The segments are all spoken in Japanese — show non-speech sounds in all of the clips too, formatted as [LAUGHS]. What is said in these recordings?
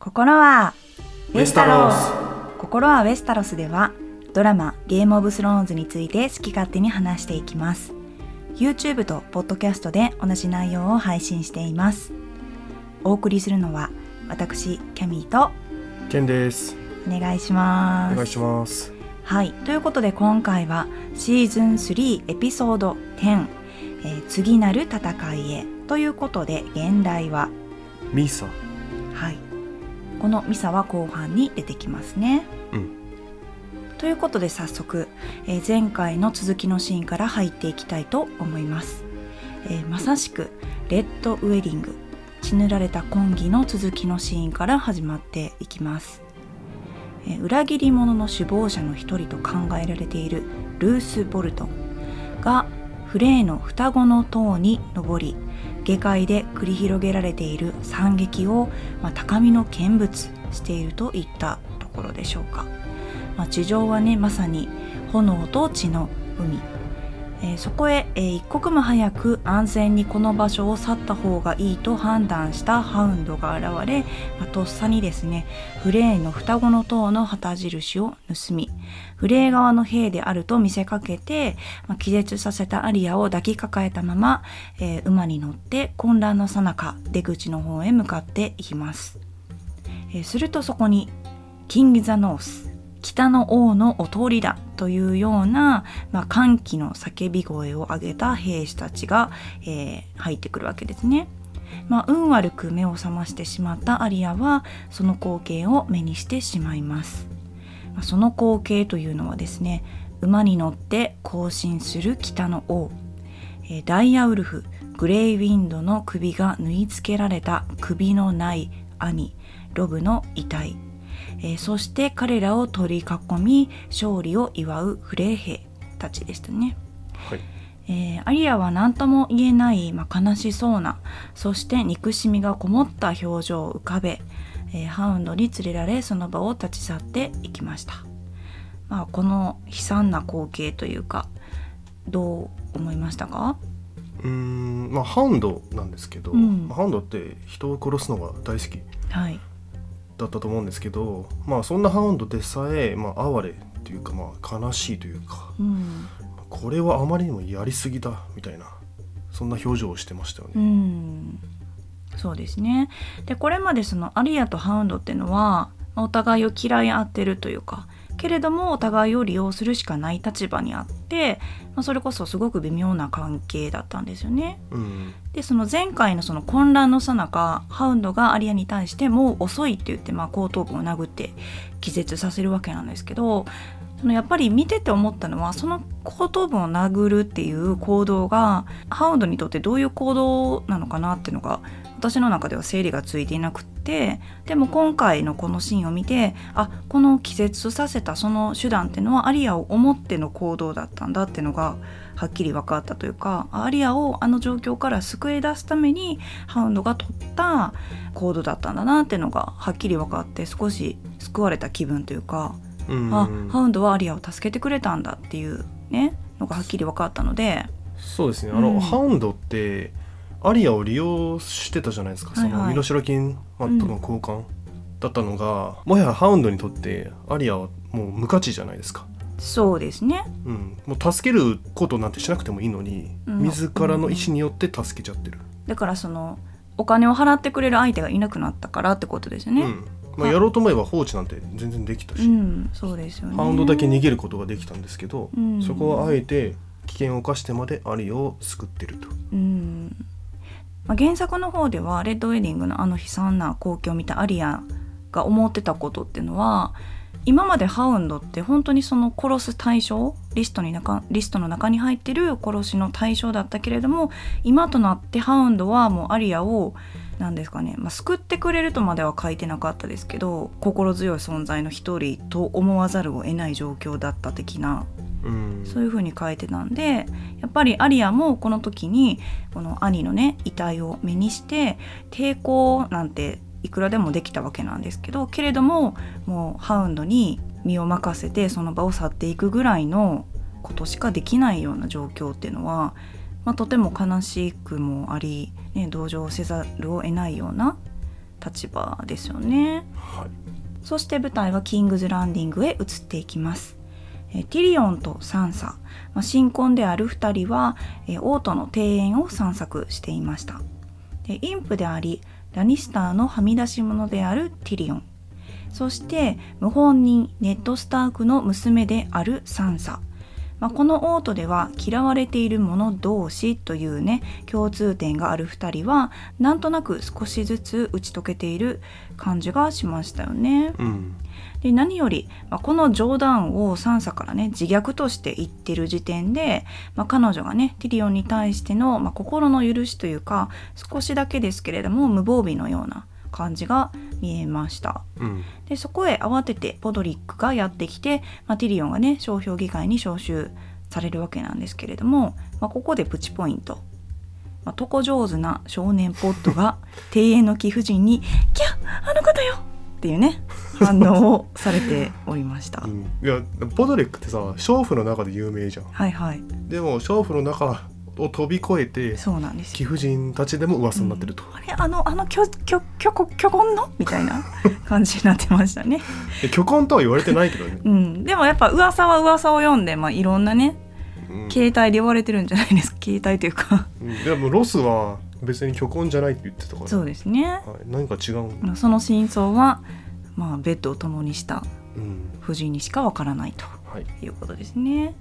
心はウェスタロス。心はウェスタロスではドラマゲームオブスローンズについて好き勝手に話していきます。YouTube と Podcast で同じ内容を配信しています。お送りするのは私キャミーとケンです。お願いします。お願いします。はい。ということで今回はシーズン3エピソード10、えー次なる戦いへ。ということで現代はミサ。はいこのミサは後半に出てきますね。うん。ということで早速、えー前回の続きのシーンから入っていきたいと思います、えーまさしくレッドウェディング血塗られた婚儀の続きのシーンから始まっていきます、えー裏切り者の首謀者の一人と考えられているルース・ボルトンがフレーの双子の塔に登り下界で繰り広げられている惨劇を、まあ、高みの見物しているといったところでしょうか、まあ、地上はねまさに炎と血の海、えそこへ、え一刻も早く安全にこの場所を去った方がいいと判断したハウンドが現れ、まあとっさにですねフレーの双子の塔の旗印を盗みフレー側の兵であると見せかけて、まあ気絶させたアリアを抱きかかえたまま、えー馬に乗って混乱の最中出口の方へ向かっていきます、えするとそこに King in the North 北の王のお通りだというような、まあ、歓喜の叫び声を上げた兵士たちが、えー入ってくるわけですね。まあ、運悪く目を覚ましてしまったアリアはその光景を目にしてしまいます。まあその光景というのはですね馬に乗って行進する北の王、えーダイヤウルフグレイウィンドの首が縫い付けられた首のない兄ロブの遺体えーそして彼らを取り囲み勝利を祝うフレー兵たちでしたね、はい。えーアリアは何とも言えない、まあ、悲しそうなそして憎しみがこもった表情を浮かべ、えーハウンドに連れられその場を立ち去っていきました、まあ、この悲惨な光景というかどう思いましたか？うーんまあハウンドなんですけど、うん。ハウンドって人を殺すのが大好き。はいだったと思うんですけどまあそんなハウンドでさえ、まあ、哀れというかまあ悲しいというかうん。これはあまりにもやりすぎだみたいなそんな表情をしてましたようね。ん。そうですね。でこれまでそのアリアとハウンドっていうのはまあお互いを嫌い合ってるというかけれどもお互いを利用するしかない立場にあって、まあ、それこそすごく微妙な関係だったんですよね。うんでその前回のその混乱の最中ハウンドがアリアに対してもう遅いって言ってまあ後頭部を殴って気絶させるわけなんですけどそのやっぱり見てて思ったのはその後頭部を殴るっていう行動がハウンドにとってどういう行動なのかなっていうのが私の中では整理がついていなくってでも今回のこのシーンを見てあこの気絶させたその手段っていうのはアリアを思っての行動だったんだっていうのがはっきり分かったというかアリアをあの状況から救い出すためにハウンドが取った行動だったんだなっていうのがはっきり分かって少し救われた気分というか、うん。あハウンドはアリアを助けてくれたんだっていうねのがはっきり分かったので。そうですね。あの、うん。ハウンドってアリアを利用してたじゃないですか、はいはい。その身代金、まあ、うん。との交換だったのが、もはやハウンドにとってアリアはもう無価値じゃないですか、そうですね。うん、もう助けることなんてしなくてもいいのに、うん。自らの意思によって助けちゃってる、だからそのお金を払ってくれる相手がいなくなったからってことですよね。うん。まあ、やろうと思えば放置なんて全然できたし、うん、そうですよね。ハウンドだけ逃げることができたんですけど、うん。そこはあえて危険を冒してまでアリアを救ってると。うんまあ、原作の方ではレッドウェディングのあの悲惨な光景を見たアリアが思ってたことっていうのは今までハウンドって本当にその殺す対象リストに中リストの中に入ってる殺しの対象だったけれども今となってハウンドはもうアリアを何ですかね、まあ、救ってくれるとまでは書いてなかったですけど心強い存在の一人と思わざるを得ない状況だった的なそういう風に書いてたんでやっぱりアリアもこの時にこの兄のね遺体を目にして抵抗なんていくらでもできたわけなんですけどけれどももうハウンドに身を任せてその場を去っていくぐらいのことしかできないような状況っていうのは、まあ、とても悲しくもあり、ね、同情せざるを得ないような立場ですよね。はいそして舞台はキングズランディングへ移っていきます。ティリオンとサンサ、まあ、新婚である2人は、えー王都の庭園を散策していました。でインプでありラニスターのはみ出し者であるティリオンそして謀反人ネット・スタークの娘であるサンサ、まあ、この王都では嫌われている者同士というね共通点がある2人はなんとなく少しずつ打ち解けている感じがしましたよね。うんで何より、まあ、この冗談をサンサからね自虐として言ってる時点で、まあ、彼女がねティリオンに対しての、まあ、心の許しというか少しだけですけれども無防備のような感じが見えましたうんでそこへ慌ててポドリックがやってきて、まあ、ティリオンがね商標議会に招集されるわけなんですけれども、まあ、ここでプチポイント。まあ、床上手な少年ポットが [LAUGHS] 庭園の貴婦人に「キャあの方よ!」っていうね反応をされておりました。[LAUGHS] う。ん。いやポドレックってさ娼婦の中で有名じゃん。はいはい。でも娼婦の中を飛び越えてそうなんですよ。貴婦人たちでも噂になってると、あれあのあのきょきょきょこきょこんの？みたいな [LAUGHS] 感じになってましたね。で虚婚とは言われてないけどね、[LAUGHS] うん、でもやっぱ噂は噂を読んで、まあ、いろんなねうん。携帯で呼ばれてるんじゃないですか。携帯というか。うん。でもロスは別に虚婚じゃないって言ってたからそうですね。はい、何か違う、まあその真相は、まあ、ベッドを共にしたうん夫人にしかわからないとはい、いうことですね。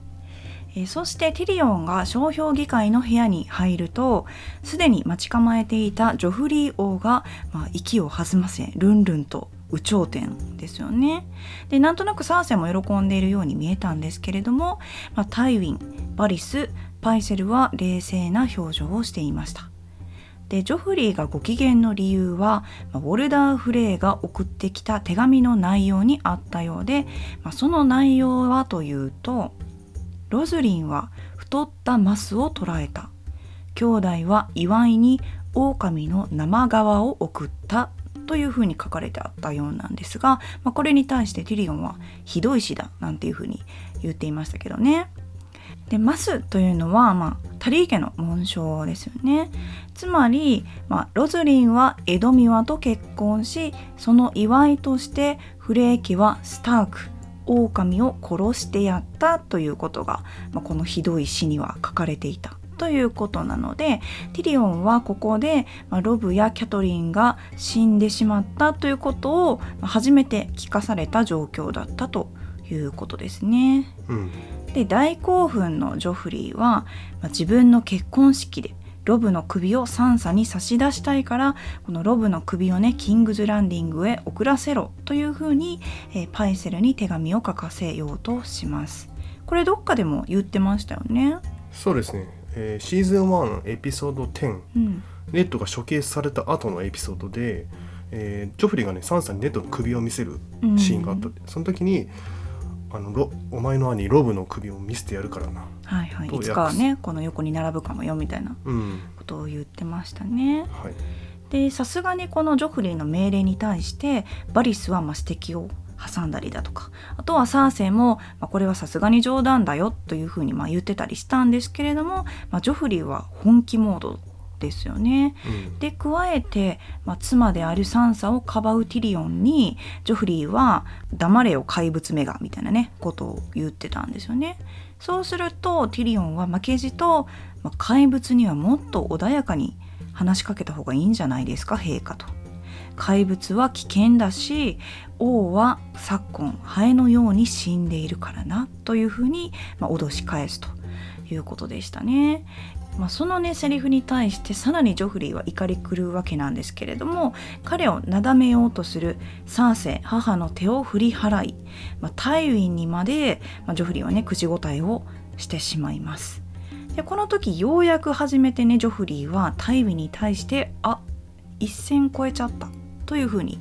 えーそしてティリオンが商標議会の部屋に入るとすでに待ち構えていたジョフリー王が、まあ、息を弾ませルンルンと有頂天ですよね。でなんとなくサーセンも喜んでいるように見えたんですけれども、まあ、タイウィンバリスパイセルは冷静な表情をしていました。でジョフリーがご機嫌の理由は、ウォルダー・フレイが送ってきた手紙の内容にあったようで、まあ、その内容はというとロズリンは太ったマスを捕らえた兄弟は祝いに狼の生皮を送ったというふうに書かれてあったようなんですが、まあ、これに対してティリオンはひどい死だなんていうふうに言っていましたけどね。でマスというのは、まあ、タリー家の紋章ですよね。つまり、まあ、ロズリンはエドミワと結婚しその祝いとしてフレー家はスターク狼を殺してやったということが、まあ、このひどい詩には書かれていたということなのでティリオンはここで、まあ、ロブやキャトリンが死んでしまったということをまあ初めて聞かされた状況だったということですね。うんで大興奮のジョフリーは、まあ自分の結婚式でロブの首をサンサに差し出したいからこのロブの首をねキングズランディングへ送らせろというふうに、えーパイセルに手紙を書かせようとします。これどっかでも言ってましたよね。そうですね、えーシーズン1エピソード10うん、ネットが処刑された後のエピソードで、えージョフリーがねサンサにネットの首を見せるシーンがあった、その時にあのロお前の兄ロブの首を見せてやるからなはいはい。いつかはねこの横に並ぶかもよみたいなうんことを言ってましたね。はいでさすがにこのジョフリーの命令に対してバリスはまあ指摘を挟んだりだとかあとはサーセイも、まあ、これはさすがに冗談だよというふうにまあ言ってたりしたんですけれども、まあ、ジョフリーは本気モードですよね。うんで加えて、まあ、妻であるサンサをかばうティリオンにジョフリーは「黙れよ怪物めが」みたいなねことを言ってたんですよね。そうするとティリオンは負けじと、まあ、怪物にはもっと穏やかに話しかけた方がいいんじゃないですか陛下と。怪物は危険だし王は昨今ハエのように死んでいるからなというふうに、まあ、脅し返すということでしたね。まあ、そのねセリフに対してさらにジョフリーは怒り狂うわけなんですけれども彼をなだめようとするサーセ母の手を振り払い、まあ、タイウィンにまで、まあ、ジョフリーはね口答えをしてしまいます。でこの時ようやく初めてねジョフリーはタイウィンに対してあ一線越えちゃったというふうに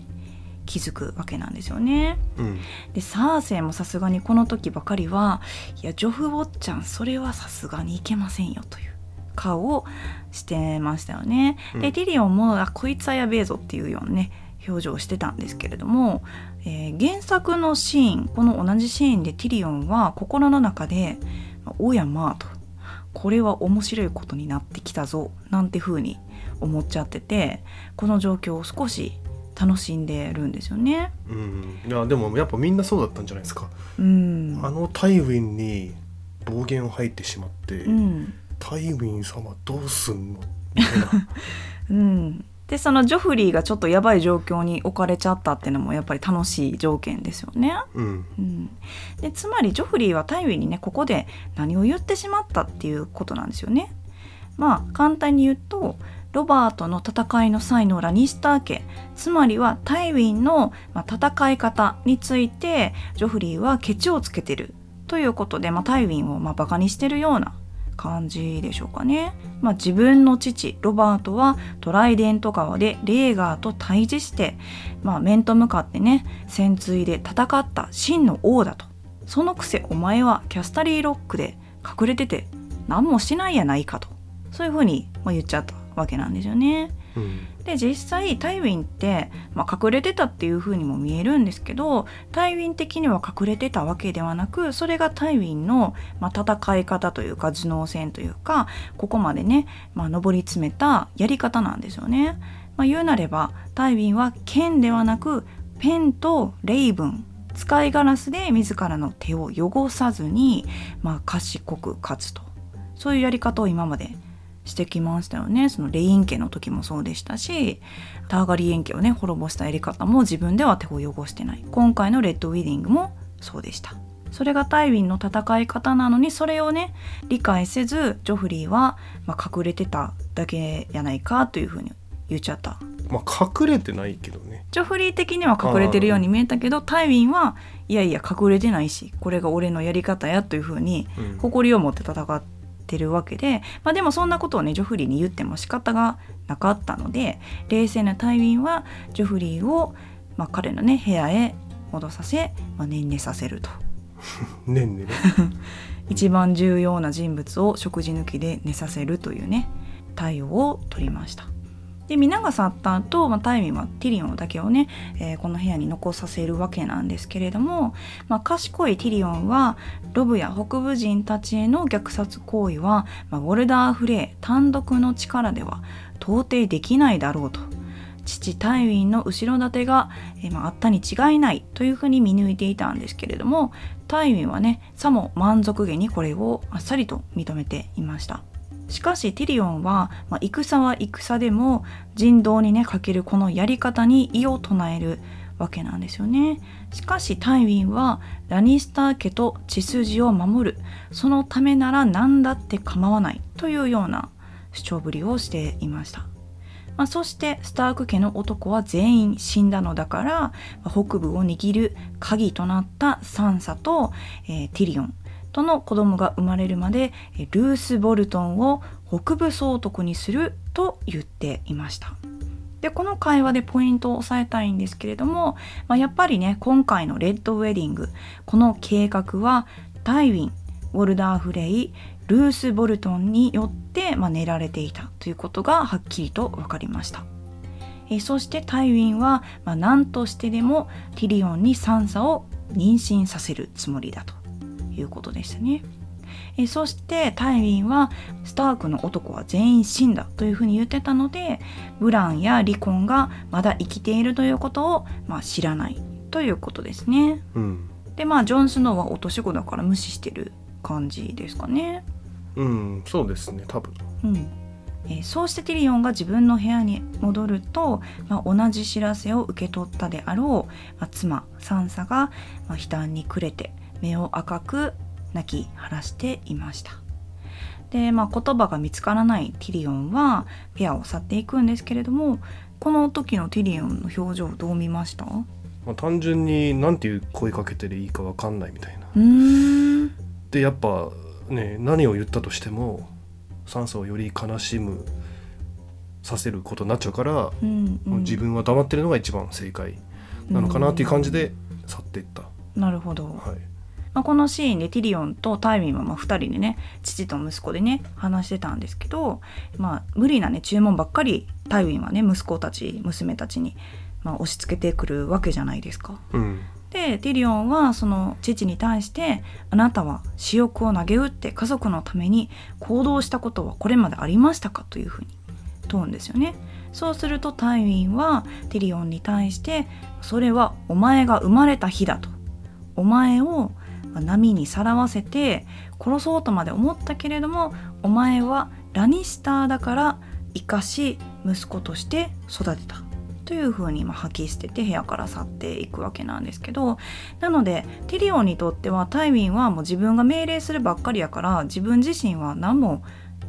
気づくわけなんですよね。うんでサーセイもさすがにこの時ばかりはいやジョフウォッチャンそれはさすがにいけませんよという顔をしてましたよね。うん。でティリオンもあこいつはやべえぞっていうようなね表情をしてたんですけれども、えー原作のシーンこの同じシーンでティリオンは心の中で「おやまあ」と「これは面白いことになってきたぞ」なんて風に思っちゃっててこの状況を少し楽しんでるんですよね。うん、いやでもやっぱみんなそうだったんじゃないですか、うん、あのタイウィンに暴言を吐いてしまって、うんタイウィン様どうすんの？みたいなうん、でそのジョフリーがちょっとやばい状況に置かれちゃったっていうのもやっぱり楽しい条件ですよね。うんうん、でつまりジョフリーはタイウィンにねここで何を言ってしまったっていうことなんですよね。まあ簡単に言うとロバートの戦いの際のラニスター家つまりはタイウィンのまあ戦い方についてジョフリーはケチをつけてるということで、まあ、タイウィンをまあバカにしてるような感じでしょうかね。まあ、自分の父ロバートはトライデント川でレーガーと対峙して、まあ、面と向かってね潜水で戦った真の王だとそのくせお前はキャスタリーロックで隠れてて何もしないやないかとそういうふうに言っちゃったわけなんですよね。うんで実際タイウィンって、まあ、隠れてたっていう風にも見えるんですけどタイウィン的には隠れてたわけではなくそれがタイウィンの、まあ、戦い方というか頭脳戦というかここまでね、まあ、上り詰めたやり方なんですよね。まあ、言うなればタイウィンは剣ではなくペンとレイブン使いガラスで自らの手を汚さずに、まあ、賢く勝つとそういうやり方を今までしてきましたよね。そのレイン家の時もそうでしたしターガリエン家をね滅ぼしたやり方も自分では手を汚してない。今回のレッドウィディングもそうでした。それがタイウィンの戦い方なのにそれをね理解せずジョフリーは、まあ、隠れてただけやないかというふうに言っちゃった。まあ隠れてないけどね。ジョフリー的には隠れてるように見えたけどタイウィンはいやいや隠れてないしこれが俺のやり方やというふうにうん誇りを持って戦ってるわけで、まあ、でもそんなことをねジョフリーに言っても仕方がなかったので冷静なタイウィンはジョフリーを、まあ、彼のね部屋へ戻させ、まあ、念寝させると [LAUGHS] ねんねね一番重要な人物を食事抜きで寝させるというね対応を取りました。で皆が去った後、まあ、タイミンはティリオンだけをね、えーこの部屋に残させるわけなんですけれども、まあ、賢いティリオンはロブや北部人たちへの虐殺行為は、まあ、ウォルダーフレイ単独の力では到底できないだろうと父タイウィンの後ろ盾が、えーまあ、あったに違いないというふうに見抜いていたんですけれどもタイウィンはねさも満足げにこれをあっさりと認めていました。しかしティリオンは、まあ、戦は戦でも人道にねかけるこのやり方に異を唱えるわけなんですよね。しかしタイウィンはラニスター家と血筋を守るそのためなら何だって構わないというような主張ぶりをしていました。まあ、そしてスターク家の男は全員死んだのだから、北部を握る鍵となったサンサと、えーティリオンとの子供が生まれるまでルース・ボルトンを北部総督にすると言っていました。でこの会話でポイントを押さえたいんですけれども、まあ、やっぱりね今回のレッドウェディングこの計画はタイウィンウォルダーフレイルース・ボルトンによって、まあ、練られていたということがはっきりと分かりました。えそしてタイウィンは、まあ、何としてでもティリオンにサンサを妊娠させるつもりだということでしたね。えーそしてタイウィンはスタークの男は全員死んだというふうに言ってたのでブランやリコンがまだ生きているということを、まあ、知らないということですね。うんでまあジョン・スノーは落とし子だから無視してる感じですかね。うんそうですね多分うんえーそうしてティリオンが自分の部屋に戻ると、まあ、同じ知らせを受け取ったであろう、まあ、妻サンサが、まあ、悲嘆に暮れて目を赤く泣き晴らしていました。で、まあ、言葉が見つからないティリオンは部屋を去っていくんですけれどもこの時のティリオンの表情どう見ました？うまあ、単純に何ていう声かけていいかわかんないみたいな。でやっぱね何を言ったとしてもサンサをより悲しむさせることになっちゃうから、うんうん。自分は黙ってるのが一番正解なのかなっていう感じで去っていった、なるほど、はいまあ、このシーンでティリオンとタイミンはまあ2人でね父と息子でね話してたんですけど、まあ、無理なね注文ばっかりタイウィンはね息子たち娘たちに、まあ、押し付けてくるわけじゃないですか。うんでティリオンはその父に対して「あなたは私欲を投げ打って家族のために行動したことはこれまでありましたか?」というふうに問うんですよね。そうするとタイウィンはティリオンに対してそれはお前が生まれた日だとお前を波にさらわせて殺そうとまで思ったけれどもお前はラニスターだから生かし息子として育てた。というふうにま吐き捨てて部屋から去っていくわけなんですけどなのでティリオンにとってはタイウィンはもう自分が命令するばっかりやから自分自身は何も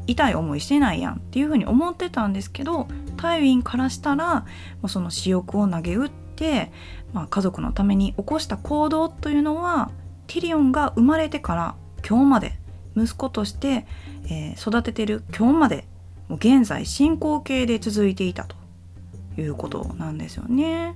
痛い思いしてないやんっていうふうに思ってたんですけどタイウィンからしたらもうその私欲を投げ打って、まあ、家族のために起こした行動というのはティリオンが生まれてから今日まで息子として、えー、育ててる今日までもう現在進行形で続いていたと。いうことなんですよね。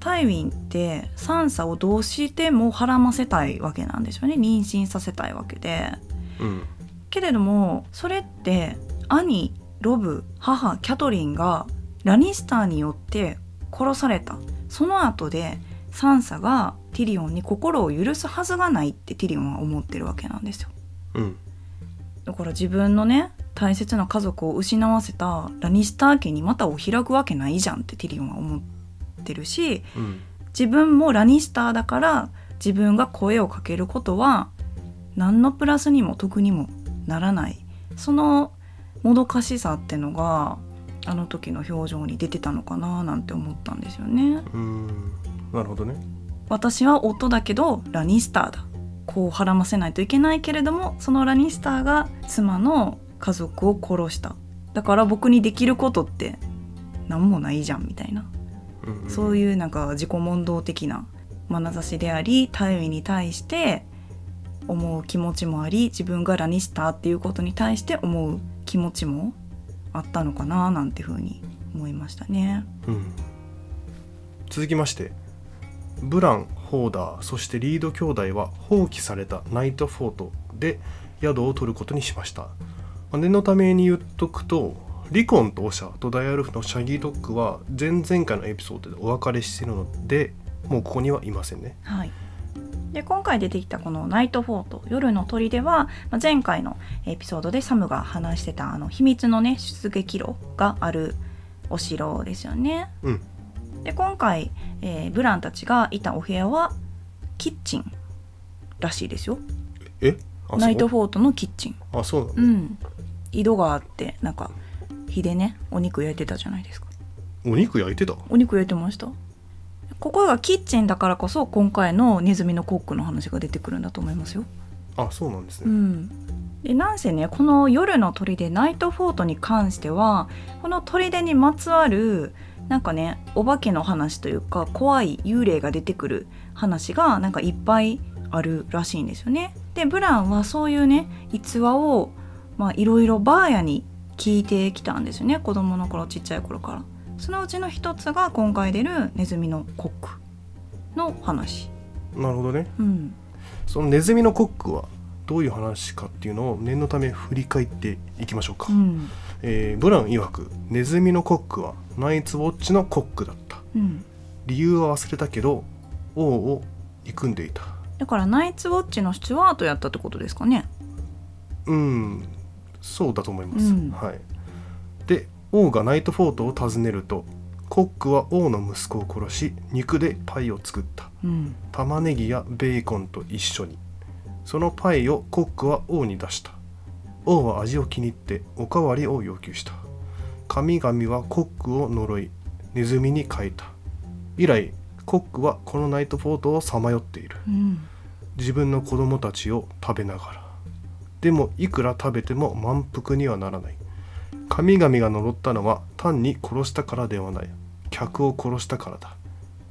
タイウィンってサンサをどうしてもはらませたいわけなんですよね。妊娠させたいわけで。うん、けれどもそれって兄ロブ母キャトリンがラニスターによって殺された。その後でサンサがティリオンに心を許すはずがないってティリオンは思ってるわけなんですよ。うん、だから自分のね大切な家族を失わせたラニスター家にまたを開くわけないじゃんってティリオンは思ってるし、うん、自分もラニスターだから自分が声をかけることは何のプラスにも得にもならないそのもどかしさってのがあの時の表情に出てたのかななんて思ったんですよね。うんなるほどね。私は夫だけどラニスターだ。こうはらませないといけないけれどもそのラニスターが妻の家族を殺した。だから僕にできることって何もないじゃんみたいな、うんうん、そういうなんか自己問答的な眼差しでありタイに対して思う気持ちもあり自分がラニスターっていうことに対して思う気持ちもあったのかななんていうふうに思いましたね。うん、続きましてブランホーダーそしてリード兄弟は放棄されたナイトフォートで宿を取ることにしました念のために言っとくとリコンとオシャとダイアルフのシャギードッグは前々回のエピソードでお別れしているのでもうここにはいませんね。はい、で今回出てきたこのナイトフォート夜の鳥では、まあ、前回のエピソードでサムが話してたあの秘密のね出撃路があるお城ですよね。うん、で今回、えー、ブランたちがいたお部屋はキッチンらしいですよ。えナイトフォートのキッチン。あそうなの、うん。井戸があってなんか火でねお肉焼いてたじゃないですか。お肉焼いてた？お肉焼いてました。ここがキッチンだからこそ今回のネズミのコックの話が出てくるんだと思いますよ。あそうなんですね、うん、でなんせねこの夜の砦ナイトフォートに関してはこの砦にまつわるなんかねお化けの話というか怖い幽霊が出てくる話がなんかいっぱいあるらしいんですよね。でブランはそういうね逸話をまあいろいろバーヤに聞いてきたんですよね。子供の頃ちっちゃい頃から。そのうちの一つが今回出るネズミのコックの話。なるほどね、うん、そのネズミのコックは？どういう話かっていうのを念のため振り返っていきましょうか、うん、えー、ブラン曰くネズミのコックはナイツウォッチのコックだった、うん、理由は忘れたけど王を憎んでいた。だからナイツウォッチのスチュワートやったってことですかね。うん。そうだと思います、うん、はい。で王がナイトフォートを訪ねるとコックは王の息子を殺し肉でパイを作った、うん、玉ねぎやベーコンと一緒にそのパイをコックは王に出した。王は味を気に入っておかわりを要求した。神々はコックを呪いネズミに変えた。以来コックはこのナイトフォートをさまよっている、うん、自分の子供たちを食べながら。でもいくら食べても満腹にはならない。神々が呪ったのは単に殺したからではない。客を殺したからだ。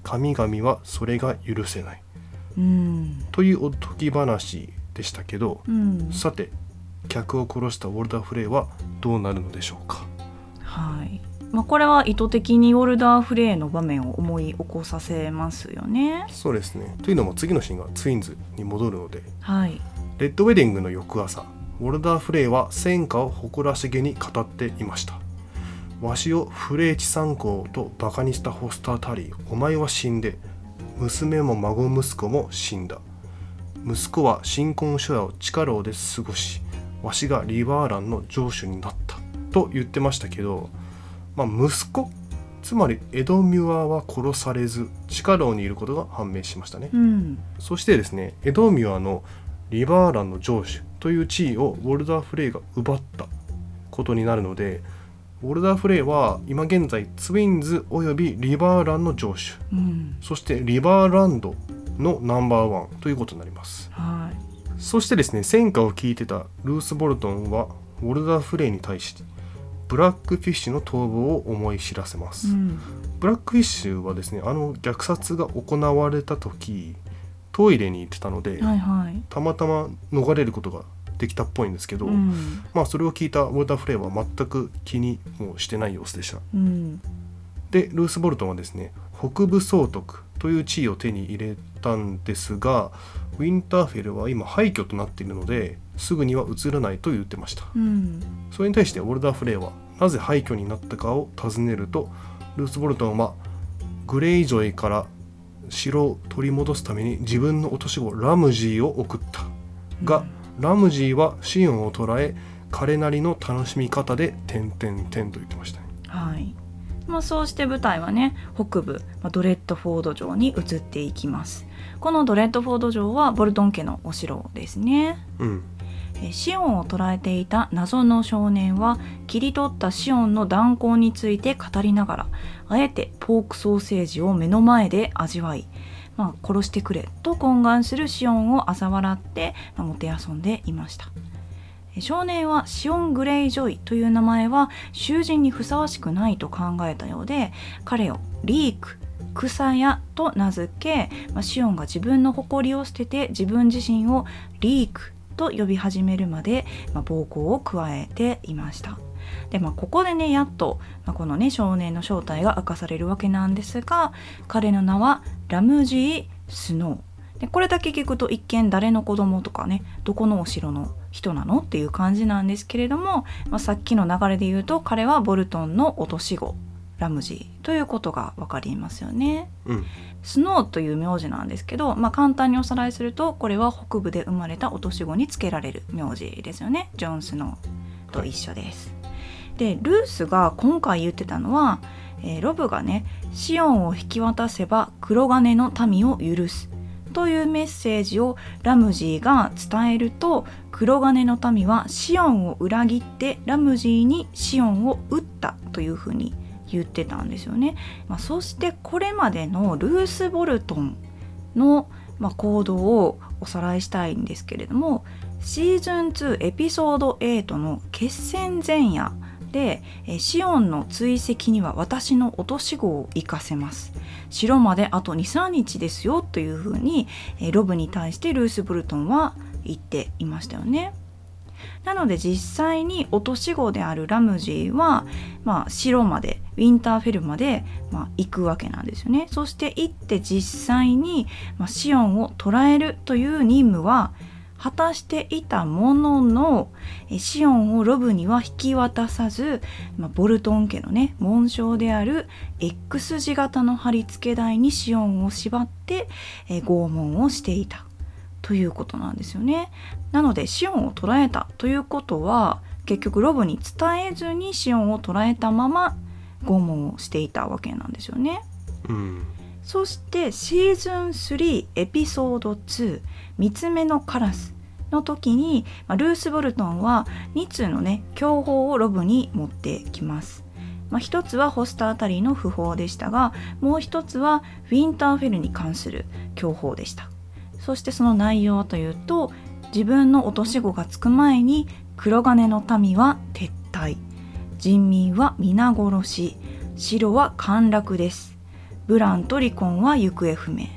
神々はそれが許せない、うん、というおとぎ話でしたけど、うん、さて客を殺したウォルダー・フレイはどうなるのでしょうか？はい。まあ、これは意図的にウォルダー・フレイの場面を思い起こさせますよね。そうですね。というのも次のシーンがツインズに戻るので、はい、レッドウェディングの翌朝ウォルダー・フレイは戦果を誇らしげに語っていました。わしをフレーチ参考とバカにしたホスター・タリーお前は死んで娘も孫息子も死んだ。息子は新婚初夜を地下牢で過ごしわしがリバーランの城主になった。と言ってましたけどまあ、息子つまりエドミュアは殺されず地下牢にいることが判明しましたね、うん。そしてですねエドミュアのリバーランの城主という地位をウォルダー・フレイが奪ったことになるのでウォルダー・フレイは今現在ツインズおよびリバーランの城主うん。そしてリバーランドのナンバーワンということになります。はい。そしてですね戦果を聞いてたルース・ボルトンはウォルダー・フレイに対してブラックフィッシュの逃亡を思い知らせます、うん。ブラックフィッシュはですねあの虐殺が行われた時トイレに行ってたので、はいはい。たまたま逃れることができたっぽいんですけど、うん。まあそれを聞いたウォルダー・フレイは全く気にもしてない様子でした。うん。でルース・ボルトンはですね北部総督という地位を手に入れたんですがウィンターフェルは今廃墟となっているのですぐには移らないと言ってました。うん。それに対してウォルダー・フレイはなぜ廃墟になったかを尋ねるとルース・ボルトンはグレイジョイから城を取り戻すために自分の落とし子ラムジーを送った。が、ラムジーはシオンを捕らえ彼なりの楽しみ方で点々点と言ってましたね。はい。まあ、そうして舞台はね北部、まあ、ドレッドフォード城に移っていきます。このドレッドフォード城はボルトン家のお城ですね。うん。えシオンを捕らえていた謎の少年は切り取ったシオンの男根について語りながらあえてポークソーセージを目の前で味わい、まあ、殺してくれと懇願するシオンを嘲笑って、まあ、もてあそんでいました少年はシオン・グレイジョイという名前は囚人にふさわしくないと考えたようで彼をリーク草屋と名付け、まあ、シオンが自分の誇りを捨てて自分自身をリークと呼び始めるまで、まあ、暴行を加えていました。でまあ、ここでねやっと、まあ、このね少年の正体が明かされるわけなんですが彼の名はラムジー・スノー。でこれだけ聞くと一見誰の子供とかねどこのお城の人なの？っていう感じなんですけれども、まあ、さっきの流れで言うと彼はボルトンの落とし子ラムジー。ということが分かりますよね。うん。スノーという名字なんですけど、まあ、簡単におさらいするとこれは北部で生まれた落とし子につけられる名字ですよね。ジョン・スノーと一緒です。でルースが今回言ってたのは、えーロブがねシオンを引き渡せば黒金の民を許すというメッセージをラムジーが伝えると黒金の民はシオンを裏切ってラムジーにシオンを撃ったというふうに言ってたんですよね。まあ、そしてこれまでのルース・ボルトンの、まあ、行動をおさらいしたいんですけれどもシーズン2エピソード8の決戦前夜でえーシオンの追跡には私の落とし子を行かせます城まであと23日ですよというふうに、えーロブに対してルース・ボルトンは言っていましたよね。なので実際に落とし子であるラムジーは、まあ、城までウィンターフェルまで、まあ、行くわけなんですよね。そして行って実際に、まあ、シオンを捕らえるという任務は果たしていたもののシオンをロブには引き渡さず、まあ、ボルトン家のね紋章である X 字型の貼り付け台にシオンを縛ってえ拷問をしていたということなんですよね。なのでシオンを捉えたということは結局ロブに伝えずにシオンを捉えたまま拷問をしていたわけなんですよね。うんそしてシーズン3エピソード2「三つ目のカラス」の時に、まあルース・ボルトンは2通のね凶報をロブに持ってきます。まあ、一つはホスタータリーの訃報でしたがもう一つはウィンターフェルに関する凶報でした。そしてその内容はというと自分の落とし子がつく前に黒金の民は撤退。人民は皆殺し。城は陥落です。ブランと離婚は行方不明。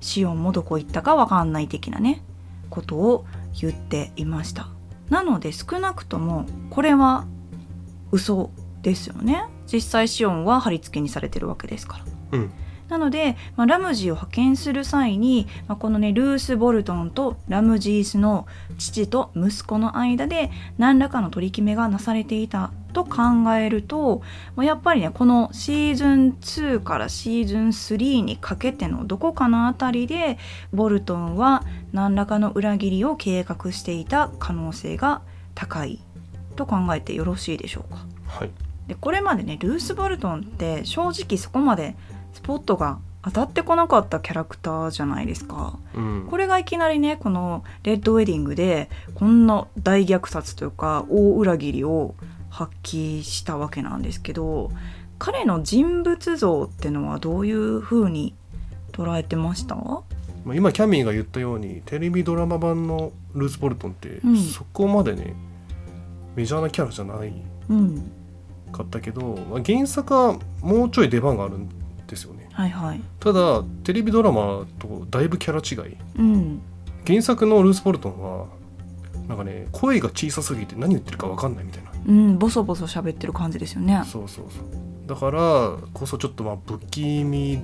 シオンもどこ行ったかわかんない的なね。ことを言っていました。なので少なくともこれは嘘ですよね。実際シオンは貼り付けにされてるわけですから。うん。なので、まあ、ラムジーを派遣する際に、まあ、このねルース・ボルトンとラムジースの父と息子の間で何らかの取り決めがなされていたと考えるとやっぱりねこのシーズン2からシーズン3にかけてのどこかのあたりでボルトンは何らかの裏切りを計画していた可能性が高いと考えてよろしいでしょうか。はいでこれまでねルース・ボルトンって正直そこまでスポットが当たってこなかったキャラクターじゃないですか。うん。これがいきなりねこのレッドウェディングでこんな大虐殺というか大裏切りを発揮したわけなんですけど彼の人物像ってのはどういう風に捉えてました？まあ今キャミーが言ったようにテレビドラマ版のルース・ボルトンってうん。そこまでね、メジャーなキャラじゃないうん。かったけど、まあ、原作はもうちょい出番があるんですよね。はいはい。ただテレビドラマとだいぶキャラ違い。うん。原作のルース・ボルトンはなんかね声が小さすぎて何言ってるか分かんないみたいな。うんボソボソ喋ってる感じですよね。そうそうそう。だからこそちょっとまあ不気味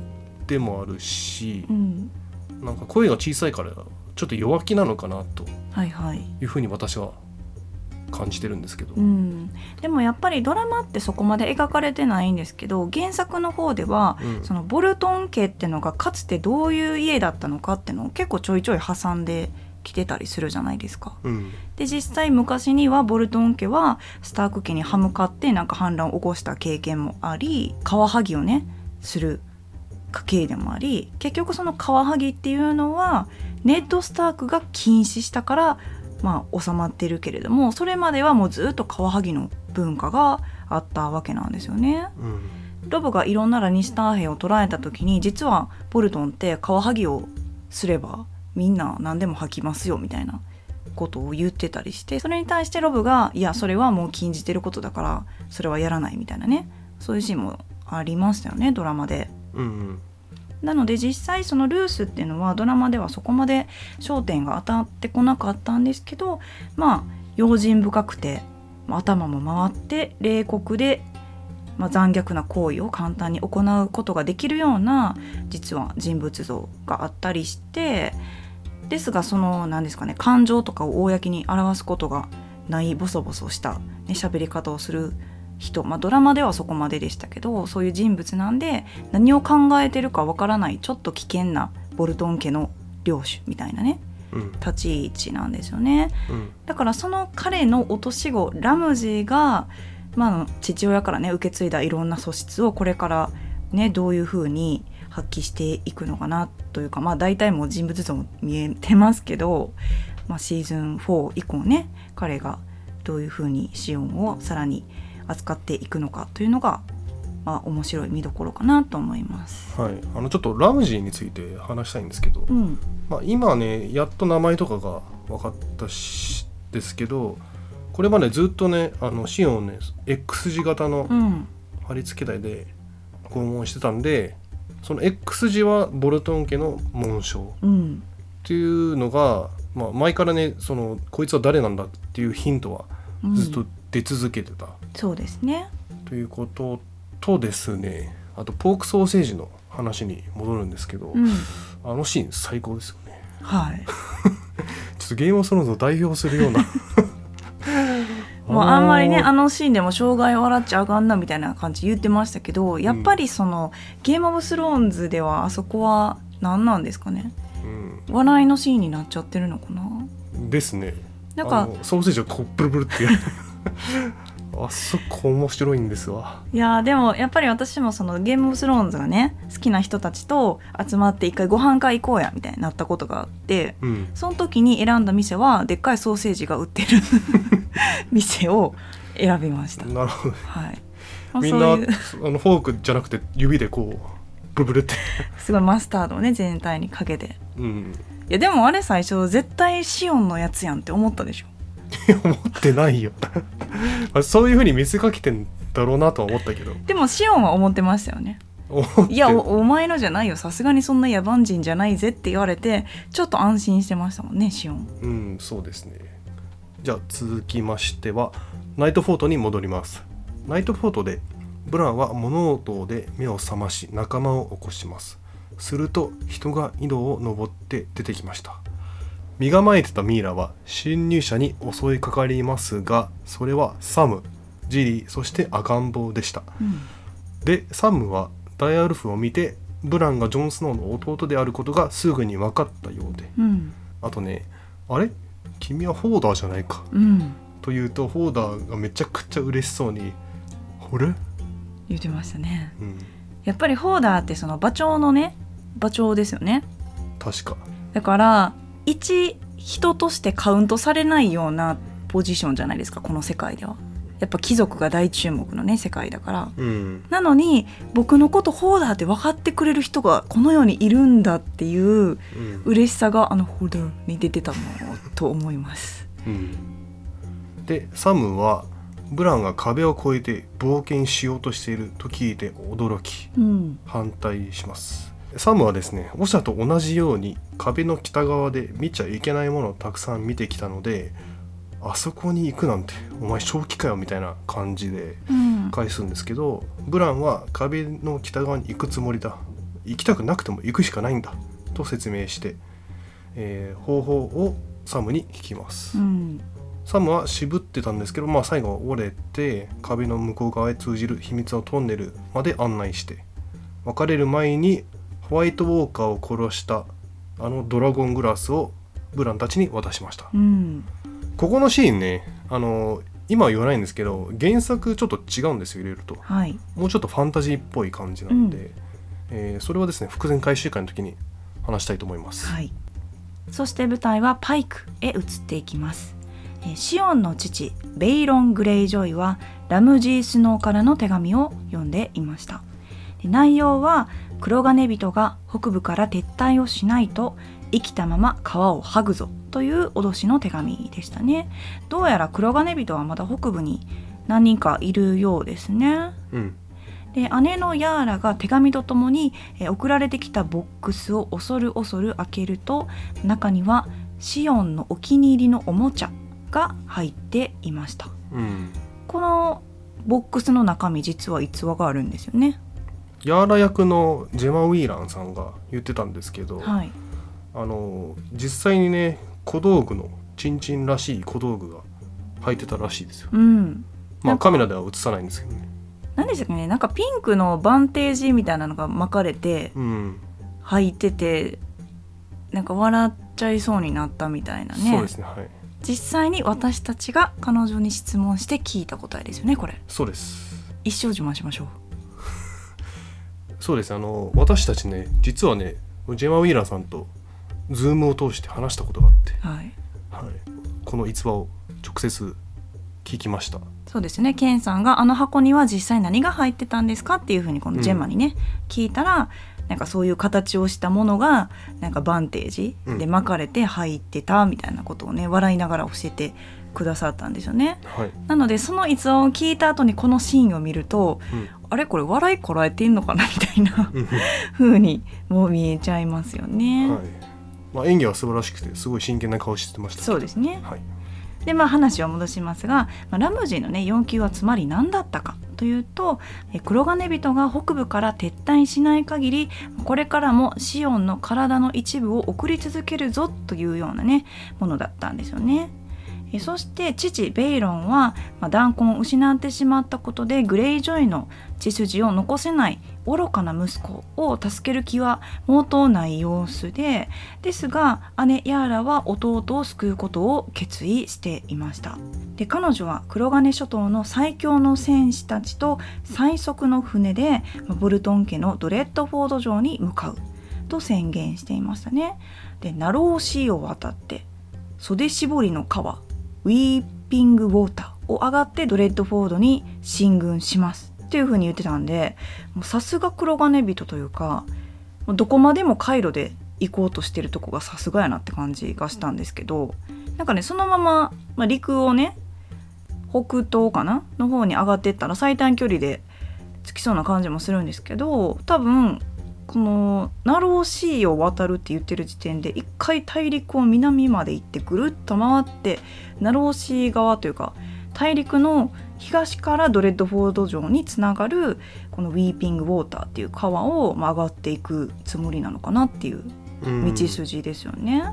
でもあるしうん。なんか声が小さいからちょっと弱気なのかなと。はいはい。いうふうに私は感じてるんですけど、うん、でもやっぱりドラマってそこまで描かれてないんですけど原作の方ではうん。そのボルトン家ってのがかつてどういう家だったのかってのを結構ちょいちょい挟んできてたりするじゃないですか。うん。で実際昔にはボルトン家はスターク家に歯向かってなんか反乱を起こした経験もありカワハギをねする家系でもあり結局そのカワハギっていうのはネッド・スタークが禁止したからまあ収まってるけれどもそれまではもうずっとカワハギの文化があったわけなんですよね。うんロブがいろんなラニスター兵を捕らえた時に実はボルトンってカワハギをすればみんな何でも吐きますよみたいなことを言ってたりしてそれに対してロブがいやそれはもう禁じてることだからそれはやらないみたいなねそういうシーンもありましたよねドラマで。うんうんなので実際そのルースっていうのはドラマではそこまで焦点が当たってこなかったんですけどまあ用心深くて頭も回って冷酷で、まあ、残虐な行為を簡単に行うことができるような実は人物像があったりしてですがその何ですかね感情とかを公に表すことがないボソボソした、ね、喋り方をする人、まあ、ドラマではそこまででしたけどそういう人物なんで何を考えてるかわからないちょっと危険なボルトン家の領主みたいなねうん。立ち位置なんですよね。うん。だからその彼の落とし子ラムジーが、まあ父親からね受け継いだいろんな素質をこれからねどういうふうに発揮していくのかなというかまあ大体もう人物像も見えてますけど、まあ、シーズン4以降ね彼がどういうふうにシオンをさらに扱っていくのかというのが、まあ、面白い見どころかなと思います。はい、あのちょっとラムジーについて話したいんですけど、うん、まあ、今ねやっと名前とかが分かったしですけどこれまでずっとねあのシオンをね X 字型のうん、貼り付け台で拷問してたんでその X 字はボルトン家の紋章うん、っていうのが、まあ、前からねそのこいつは誰なんだっていうヒントはうんずっと出続けてた、そうですね。ということとですねあとポークソーセージの話に戻るんですけど、うん、あのシーン最高ですよね。はい。[LAUGHS] ちょっとゲームオブスローンズを代表するような。[LAUGHS] もうあんまりねのあのシーンでも障害を笑っちゃあかんなみたいな感じ言ってましたけどやっぱりその、ゲームオブスローンズではあそこは何なんですかね？うん。笑いのシーンになっちゃってるのかな？ですね。なんかソーセージをこうブルブルってやる [LAUGHS] あそこ面白いんですわ。いやーでもやっぱり私もそのゲームオブスローンズがね好きな人たちと集まって一回ご飯会行こうやみたいになったことがあってうん。その時に選んだ店はでっかいソーセージが売ってる [LAUGHS] 店を選びました。なるほど。はい。まあみんなあのフォークじゃなくて指でこうブルブルって。[LAUGHS] すごいマスタードをね全体にかけて。うん。いやでもあれ最初絶対シオンのやつやんって思ったでしょ思ってないよ。[LAUGHS] まあそういうふうに見せかけてんだろうなとは思ったけど。でもシオンは思ってましたよね。いやおお前のじゃないよ。さすがにそんな野蛮人じゃないぜって言われてちょっと安心してましたもんねシオン。うんそうですね。じゃあ続きましてはナイトフォートに戻ります。ナイトフォートでブランは物音で目を覚まし仲間を起こします。すると人が井戸を登って出てきました身構えてたミイラは侵入者に襲いかかりますがそれはサムジリーそして赤ん坊でした。うん。でサムはダイアルフを見てブランがジョン・スノーの弟であることがすぐに分かったようで。うん。あとねあれ？君はホーダーじゃないか。うん。というとホーダーがめちゃくちゃ嬉しそうに「ホこれ、言ってましたね。うん、やっぱりホーダーってその馬長のね馬長ですよね。確か。だから一人としてカウントされないようなポジションじゃないですかこの世界では。やっぱ貴族が大注目のね世界だから。うん。なのに僕のことホーダーって分かってくれる人がこの世にいるんだっていううん。嬉しさがあのホーダーに出てたのと思います。うん。でサムはブランが壁を越えて冒険しようとしていると聞いて驚きうん。反対しますサムはですねオシャと同じように壁の北側で見ちゃいけないものをたくさん見てきたのであそこに行くなんてお前正気かよみたいな感じでうん。返すんですけどブランは壁の北側に行くつもりだ。行きたくなくても行くしかないんだ。と説明して、えー方法をサムに聞きます、うん。サムは渋ってたんですけど、まあ、最後は折れて壁の向こう側へ通じる秘密のトンネルまで案内して別れる前にホワイトウォーカーを殺したあのドラゴングラスをブランたちに渡しました。うん。ここのシーンねあの今は言わないんですけど原作ちょっと違うんですよいろいろと。はい。もうちょっとファンタジーっぽい感じなんで、えーそれはですね伏線回収会の時に話したいと思います、はい。そして舞台はパイクへ移っていきます。えーシオンの父ベイロン・グレイジョイはラムジー・スノーからの手紙を読んでいました。で内容は黒金人が北部から撤退をしないと生きたまま川を剥ぐぞという脅しの手紙でしたね。どうやら黒金人はまだ北部に何人かいるようですね。うん。で姉のヤーラが手紙とともに、えー送られてきたボックスを恐る恐る開けると中にはシオンのお気に入りのおもちゃが入っていました。うん。このボックスの中身実は逸話があるんですよねヤーラ役のジェマ・ウィーランさんが言ってたんですけど、はい。あの実際にね小道具のチンチンらしい小道具が入ってたらしいですよ。うん。まあカメラでは映さないんですけどね。何でしたっけね？なんかピンクのバンテージみたいなのが巻かれてうん、入っててなんか笑っちゃいそうになったみたいなね。そうですねはい。実際に私たちが彼女に質問して聞いた答えですよねこれ。そうです。一生自慢しましょうそうですあの私たちね実はねジェマ・ウィーランさんとズームを通して話したことがあって、はい。はい、この逸話を直接聞きました。そうですね。ケンさんがあの箱には実際何が入ってたんですかっていうふうにこのジェンマにね、聞いたらなんかそういう形をしたものがなんかバンテージで巻かれて入ってたみたいなことをね笑いながら教えてくださったんですよね。はい、なのでその逸話を聞いた後にこのシーンを見るとうんあれ？これ笑いこらえてんのかな？みたいな。うん。風にもう見えちゃいますよね、はい。まあ、演技は素晴らしくてすごい真剣な顔してましたそうですね。はい。でまあ話を戻しますが、まあラムジーのね要求はつまり何だったかというとえ黒金人が北部から撤退しない限りこれからもシオンの体の一部を送り続けるぞというようなねものだったんですよね。そして父ベイロンは、弾痕を失ってしまったことでグレイジョイの血筋を残せない愚かな息子を助ける気は毛頭ない様子でですが姉ヤーラは弟を救うことを決意していました。で彼女は黒金諸島の最強の戦士たちと最速の船でボルトン家のドレッドフォード城に向かう。と宣言していましたね。でナローシーを渡って袖絞りの川ウィーピングウォーターを上がってドレッドフォードに進軍しますっていう風に言ってたんでさすが鉄人というかどこまでも海路で行こうとしてるとこがさすがやなって感じがしたんですけどなんかねそのまま、まあ、陸をね北東かな？の方に上がってったら最短距離で着きそうな感じもするんですけど多分この Narrow Sea を渡るって言ってる時点で一回大陸を南まで行ってぐるっと回って Narrow Sea 側というか大陸の東からドレッドフォード城につながるこのウィーピングウォーターっていう川をまあ上がっていくつもりなのかなっていううん道筋ですよね。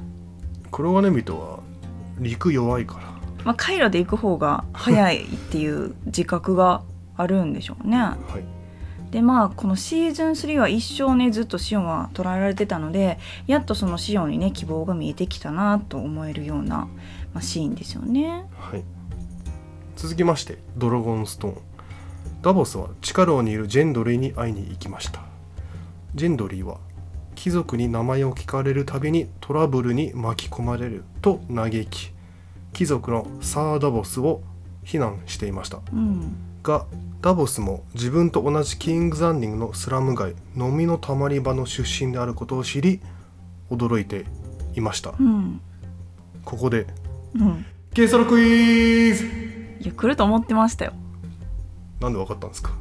黒金人は陸弱いからまあ、回路で行く方が早いっていう自覚があるんでしょうね。はいでまあこのシーズン3は一生ねずっとシオンは捉えられてたのでやっとそのシオンにね希望が見えてきたなと思えるような、まあ、シーンですよね。はい。続きましてドラゴンストーン。ダボスは地下牢にいるジェンドリーに会いに行きました。ジェンドリーは貴族に名前を聞かれるたびにトラブルに巻き込まれると嘆き貴族のサー・ダボスを非難していました。うん。がダボスも自分と同じキングズ・ランディングのスラム街飲みのたまり場の出身であることを知り驚いていました。うん。ここでうん。ゲストのクイズ！いや来ると思ってましたよ。なんでわかったんですか？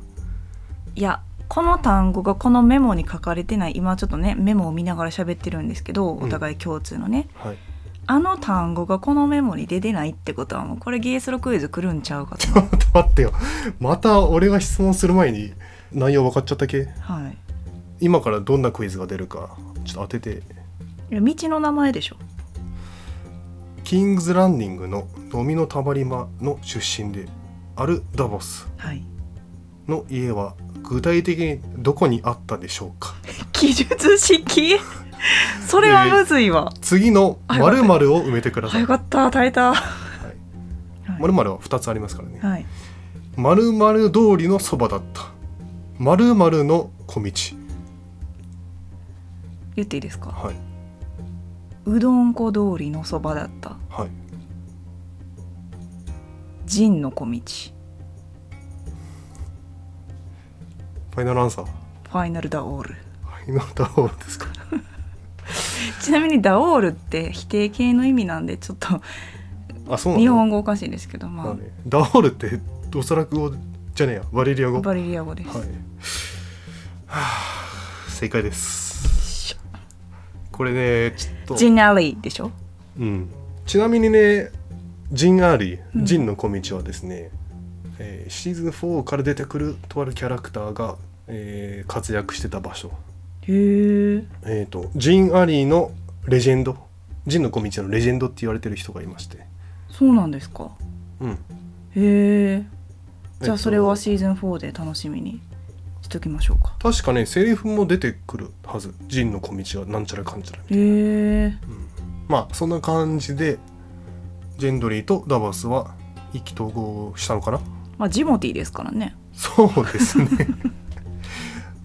いやこの単語がこのメモに書かれてない今ちょっとねメモを見ながら喋ってるんですけどん。お互い共通のね、はいあの単語がこのメモに出てないってことはもうこれゲースロクイズ来るんちゃうかと。[LAUGHS] ちょっと待ってよ。また俺が質問する前に内容分かっちゃったけ？はい。今からどんなクイズが出るかちょっと当てて。いや道の名前でしょ。キングズ・ランディングの飲みのたまり場の出身であるダボスはい。の家は具体的にどこにあったでしょうか？[LAUGHS] 記述式？[LAUGHS] それはむずいわ、次の〇〇を埋めてください。あよかった。耐えた。はい。〇〇は2つありますからね。はい。〇〇通りのそばだった。〇〇の小道。言っていいですか？はい。うどん粉通りのそばだった。はい。陣の小道。ファイナルアンサー？フファイナルダオール。ァイナルダオールですか？[LAUGHS] ちなみにダオールって否定形の意味なんでちょっとあそう日本語おかしいですけどまあ。まあね、ダオールっておそらく語じゃねえや。バレリア語？バレリア語です、はい、はあ、正解です。これねちょっと。ジンアリーでしょ？うん、ちなみにねジン・アーリー、うん。ジンの小道はですね、えーシーズン4から出てくるとあるキャラクターが、えー活躍してた場所。へええっ、とジン・アーリーのレジェンドジンの小道のレジェンドって言われてる人がいまして。そうなんですか？うん。へえじゃえっとあそれはシーズン4で楽しみにしときましょうか。確かねセリフも出てくるはず。ジンの小道はなんちゃらかんちゃらみたいな。へえまあそんな感じでジェンドリーとダバスは意気投合したのかな？まあジモティーですからね。そうですね [LAUGHS]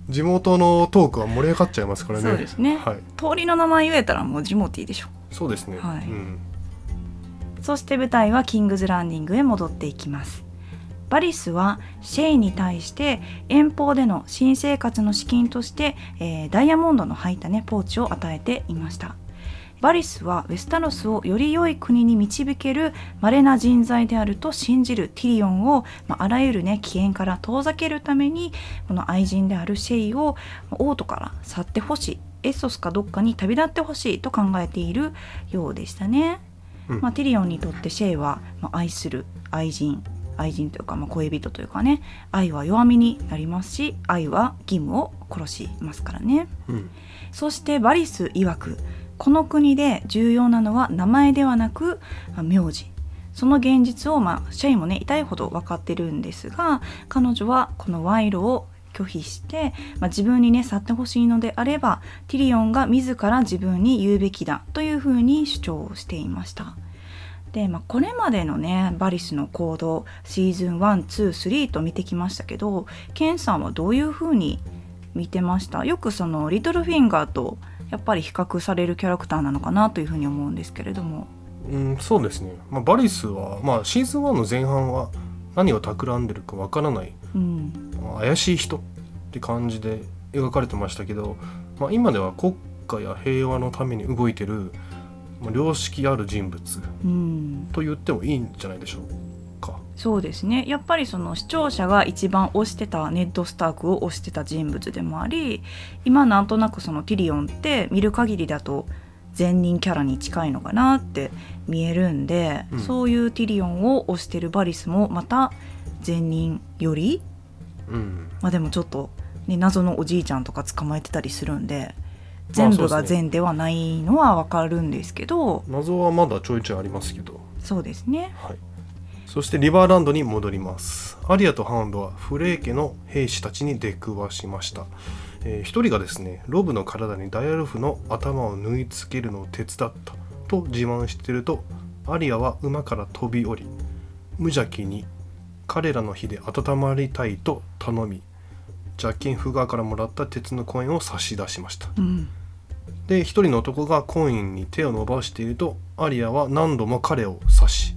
地元のトークは盛り上がっちゃいますからね。そうですね。はい。通りの名前言えたらもうジモティーでしょそうですね、はい。うん、そして舞台はキングズランディングへ戻っていきます。バリスはシェイに対して遠方での新生活の資金として、えーダイヤモンドの入ったねポーチを与えていましたバリスはウェスタロスをより良い国に導ける稀な人材であると信じるティリオンを、まあ、あらゆるね危険から遠ざけるためにこの愛人であるシェイをまあ王都から去ってほしいエッソスかどっかに旅立ってほしいと考えているようでしたね。うん。まあ、ティリオンにとってシェイは、まあ、愛する愛人愛人というか、まあ、恋人というかね。愛は弱みになりますし愛は義務を殺しますからね。うん。そしてバリス曰くこの国で重要なのは名前ではなく、名字その現実を、まあ、シェイもね痛いほど分かってるんですが彼女はこの賄賂を拒否して、まあ、自分にね去ってほしいのであればティリオンが自ら自分に言うべきだというふうに主張していました。で、まあ、これまでのねバリスの行動シーズン123と見てきましたけどケンさんはどういうふうに見てました？よくそのリトルフィンガーとやっぱり比較されるキャラクターなのかなというふうに思うんですけれども。うん、そうですね、まあ、バリスは、まあ、シーズン1の前半は何を企んでるかわからないうん。まあ怪しい人って感じで描かれてましたけど、まあ、今では国家や平和のために動いてる、まあ、良識ある人物うん。と言ってもいいんじゃないでしょうか。そうですね。やっぱりその視聴者が一番推してたネッド・スタークを推してた人物でもあり今なんとなくそのティリオンって見る限りだと善人キャラに近いのかなって見えるんで、うん。そういうティリオンを推してるバリスもまた善人よりうん。まあでもちょっと、ね、謎のおじいちゃんとか捕まえてたりするんで全部が善ではないのはわかるんですけど謎はまだちょいちょいありますけど、そうですね。はい、そしてリバーランドに戻ります。アリアとハウンドはフレー家の兵士たちに出くわしました、えー一人がですねロブの体にダイアルフの頭を縫い付けるのを手伝った。と自慢しているとアリアは馬から飛び降り無邪気に彼らの火で温まりたいと頼みジャッキン・フガーからもらった鉄のコインを差し出しました。うん。で一人の男がコインに手を伸ばしているとアリアは何度も彼を刺し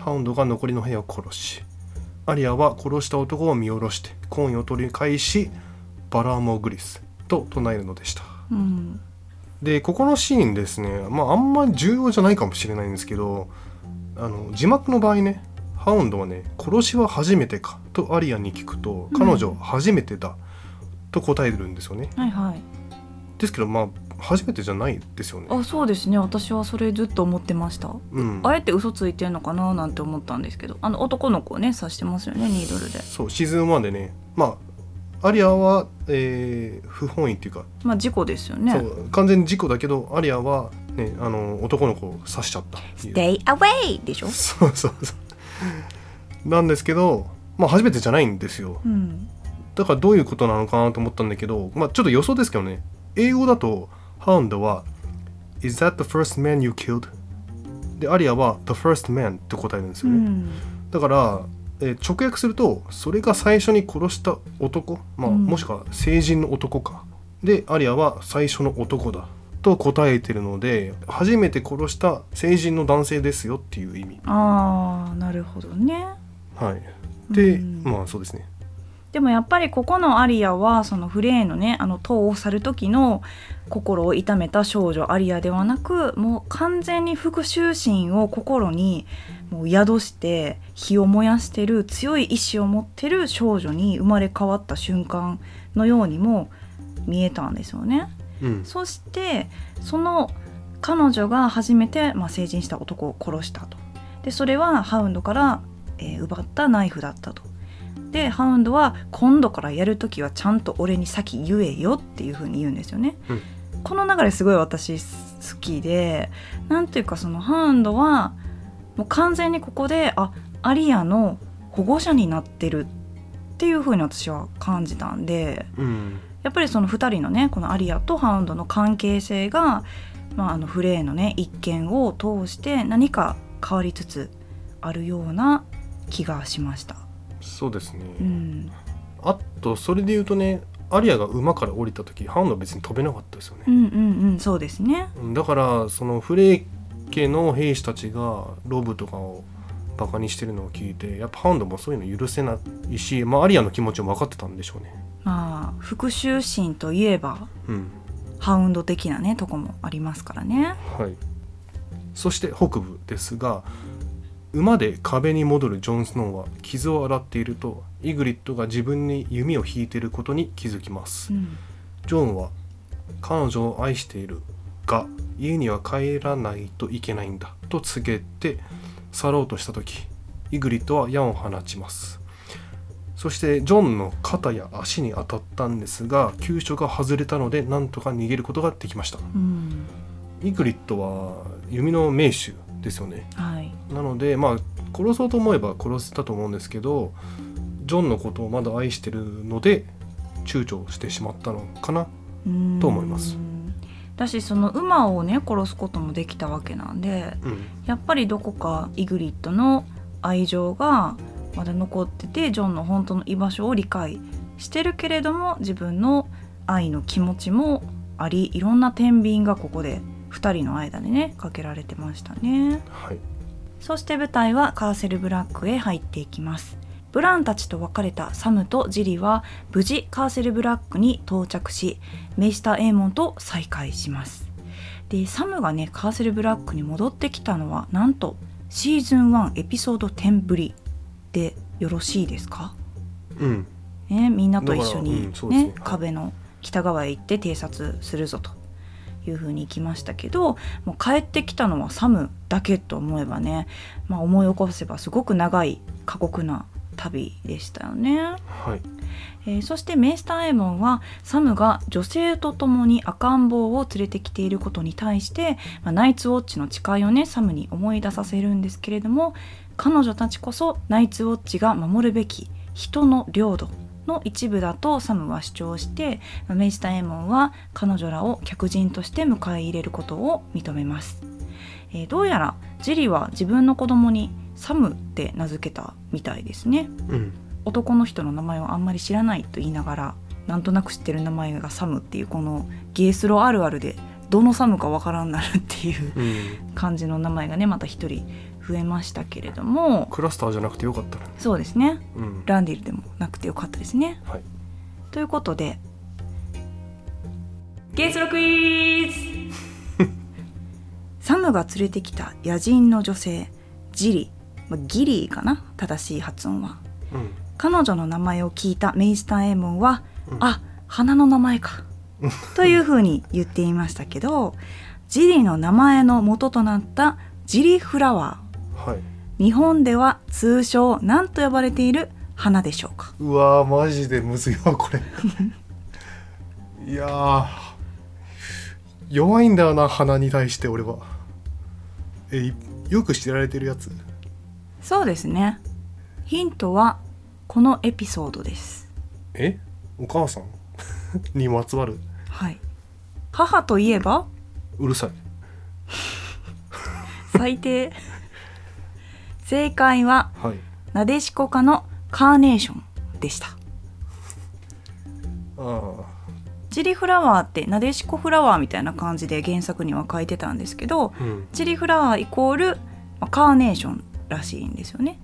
ハウンドが残りの部屋を殺しアリアは殺した男を見下ろしてコインを取り返しバラーモグリスと唱えるのでした。うん。でここのシーンですねまああんまり重要じゃないかもしれないんですけどあの字幕の場合ねハウンドはね「殺しは初めてか?」とアリアに聞くとうん彼女は初めてだと答えるんですよね、はいはいですけどまあ初めてじゃないですよね。あそうですね。私はそれずっと思ってました。うん。あえて嘘ついてんのかななんて思ったんですけど。あの男の子をね刺してますよねニードルで。そうシーズン1でね。まあアリアは、えー不本意っていうか、まあ事故ですよね。そう完全に事故だけどアリアは、ね、あの男の子を刺しちゃった。Stay away! でしょ？そうそうそう。なんですけどまあ初めてじゃないんですよ。うん。だからどういうことなのかなと思ったんだけどまあちょっと予想ですけどね英語だとハウンドは「Is that the first man you killed?」でアリアは「The first man」って答えるんですよね、うん。だから、えー直訳するとそれが最初に殺した男、まあうん。もしくは成人の男か。でアリアは最初の男だと答えてるので初めて殺した成人の男性ですよっていう意味。ああなるほどね。はい。で、うん。まあそうですねでもやっぱりここのアリアはそのフレーのねあの塔を去る時の心を痛めた少女アリアではなくもう完全に復讐心を心にもう宿して火を燃やしてる強い意志を持ってる少女に生まれ変わった瞬間のようにも見えたんですよね。うん。そしてその彼女が初めて、まあ、成人した男を殺したと。でそれはハウンドから、えー奪ったナイフだったとでハウンドは今度からやる時はちゃんと俺に先言えよっていう風に言うんですよね、うん。この流れすごい私好きでなんていうかそのハウンドはもう完全にここであアリアの保護者になってるっていう風に私は感じたんでうん。やっぱりその2人のねこのアリアとハウンドの関係性が、まあ、あのフレーのね一件を通して何か変わりつつあるような気がしました。そうですね、うん、あとそれで言うとねアリアが馬から降りた時ハウンドは別に飛べなかったですよね。う、んうんうんそうですね。うんだからそのフレー家の兵士たちがロブとかをバカにしてるのを聞いてやっぱハウンドもそういうの許せないし、まあ、アリアの気持ちも分かってたんでしょうね。まあ復讐心といえばうん。ハウンド的なねとこもありますからね。はい。そして北部ですが馬で壁に戻るジョン・スノーは傷を洗っているとイグリッドが自分に弓を引いていることに気づきます。うん。ジョンは彼女を愛しているが家には帰らないといけないんだと告げて去ろうとした時イグリッドは矢を放ちます。そしてジョンの肩や足に当たったんですが急所が外れたのでなんとか逃げることができました。うん。イグリッドは弓の名手ですよね。はい。なのでまあ殺そうと思えば殺せたと思うんですけどジョンのことをまだ愛してるので躊躇してしまったのかなうんと思います。だしその馬をね殺すこともできたわけなんでうん。やっぱりどこかイグリッドの愛情がまだ残っててジョンの本当の居場所を理解してるけれども自分の愛の気持ちもありいろんな天秤がここで2人の間でねかけられてましたね。はい。そして舞台はカーセルブラックへ入っていきます。ブランたちと別れたサムとジリは無事カーセルブラックに到着しメイスター・エーモンと再会します。でサムがねカーセルブラックに戻ってきたのはなんとシーズン1エピソード10ぶりでよろしいですか、うん。ね、みんなと一緒に、うんそうですね。はい。壁の北側へ行って偵察するぞというふうに行きましたけどもう帰ってきたのはサムだけと思えばね、まあ、思い起こせばすごく長い過酷な旅でしたよね。はいえーそしてメイスターエーモンはサムが女性と共に赤ん坊を連れてきていることに対して、まあナイツウォッチの誓いをねサムに思い出させるんですけれども彼女たちこそナイツウォッチが守るべき人の領土の一部だとサムは主張してまあメイスターエーモンは彼女らを客人として迎え入れることを認めます。えーどうやらジリは自分の子供にサムって名付けたみたいですね。うん。男の人の名前をあんまり知らないと言いながらなんとなく知ってる名前がサムっていうこのゲースロあるあるでどのサムかわからんなるっていううん。感じの名前がねまた一人増えましたけれどもクラスターじゃなくてよかったねそうですね。うん。ランディルでもなくてよかったですね。はい。ということでゲースロクイズ！[LAUGHS] サムが連れてきた野人の女性ジリ。まあギリーかな？正しい発音は。うん。彼女の名前を聞いたメイスターエーモンは、うん。あ花の名前か。[LAUGHS] というふうに言っていましたけどジリの名前の元となったジリフラワはいー日本では通称何と呼ばれている花でしょうか？うわーマジでむずいわこれ。[LAUGHS] いやー弱いんだよな鼻に対して俺は。えいよく知られてるやつ？そうですね。ヒントはこのエピソードです。え？お母さん？[LAUGHS] にまつわる？はい。母といえば？うるさい。[LAUGHS] 最低正解ははい。なでしこ科のカーネーションでした。あチリフラワーってなでしこフラワーみたいな感じで原作には書いてたんですけどあうん。チリフラワーイコールまあカーネーションらしいんですよね。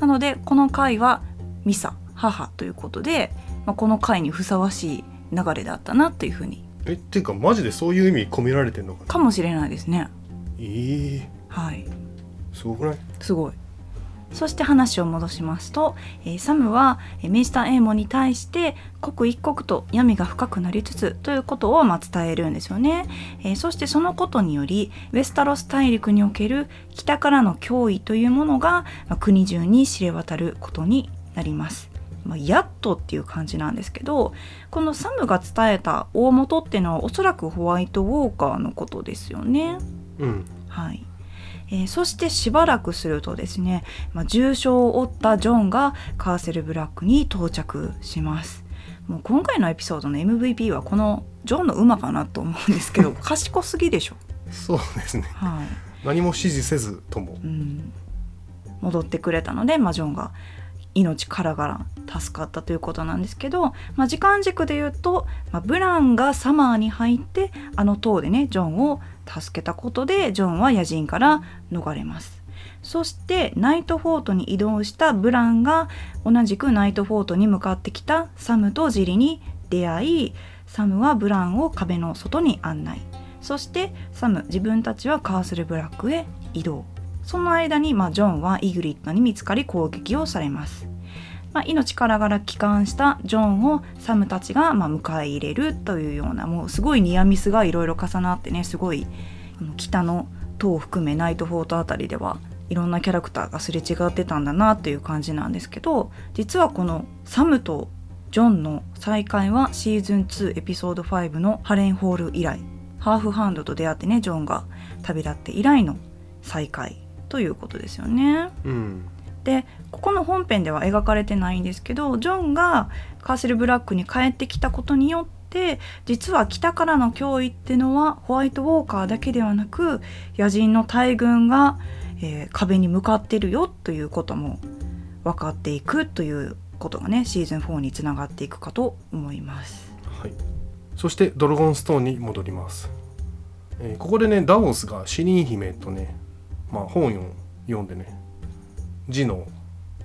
なのでこの回はミサ母ということで、まあ、この回にふさわしい流れだったなというふうに。えっていうかマジでそういう意味込められてんのかな？かもしれないですね。ええはい。すごくない？すごいそして話を戻しますと、えーサムはえーメイスター・エーモンに対して刻一刻と闇が深くなりつつということをまあ伝えるんですよね、えーそしてそのことによりウェスタロス大陸における北からの脅威というものが、まあ国中に知れ渡ることになります、まあ、やっとっていう感じなんですけどこのサムが伝えた大元っていうのはおそらくホワイトウォーカーのことですよね。うん。はい、えーそしてしばらくするとですね、まあ、重傷を負ったジョンがカーセルブラックに到着します。もう今回のエピソードの MVP はこのジョンの馬かなと思うんですけど [LAUGHS] 賢すぎでしょ、そうですね。はい。何も指示せずとも。うん、戻ってくれたので、まあ、ジョンが命からがら助かったということなんですけど、まあ、時間軸で言うと、まあ、ブランがサマーに入ってあの塔でねジョンを助けたことでジョンは野人から逃れます。そしてナイトフォートに移動したブランが同じくナイトフォートに向かってきたサムとジリに出会いサムはブランを壁の外に案内。そしてサム自分たちはカースルブラックへ移動。その間に、まあ、ジョンはイグリットに見つかり攻撃をされます、まあ、命からがら帰還したジョンをサムたちが、ま、迎え入れるというようなもうすごいニアミスがいろいろ重なってねすごい北の塔を含めナイトフォートあたりではいろんなキャラクターがすれ違ってたんだなっていう感じなんですけど実はこのサムとジョンの再会はシーズン2エピソード5のハレンホール以来ハーフハンドと出会ってねジョンが旅立って以来の再会ということですよね。うんでここの本編では描かれてないんですけどジョンがカーセルブラックに帰ってきたことによって実は北からの脅威ってのはホワイトウォーカーだけではなく野人の大軍が、えー壁に向かってるよということも分かっていくということがねシーズン4につながっていくかと思います。はいそしてドラゴンストーンに戻ります、えここでねダボスが死人姫とねまあ本を読んでね字の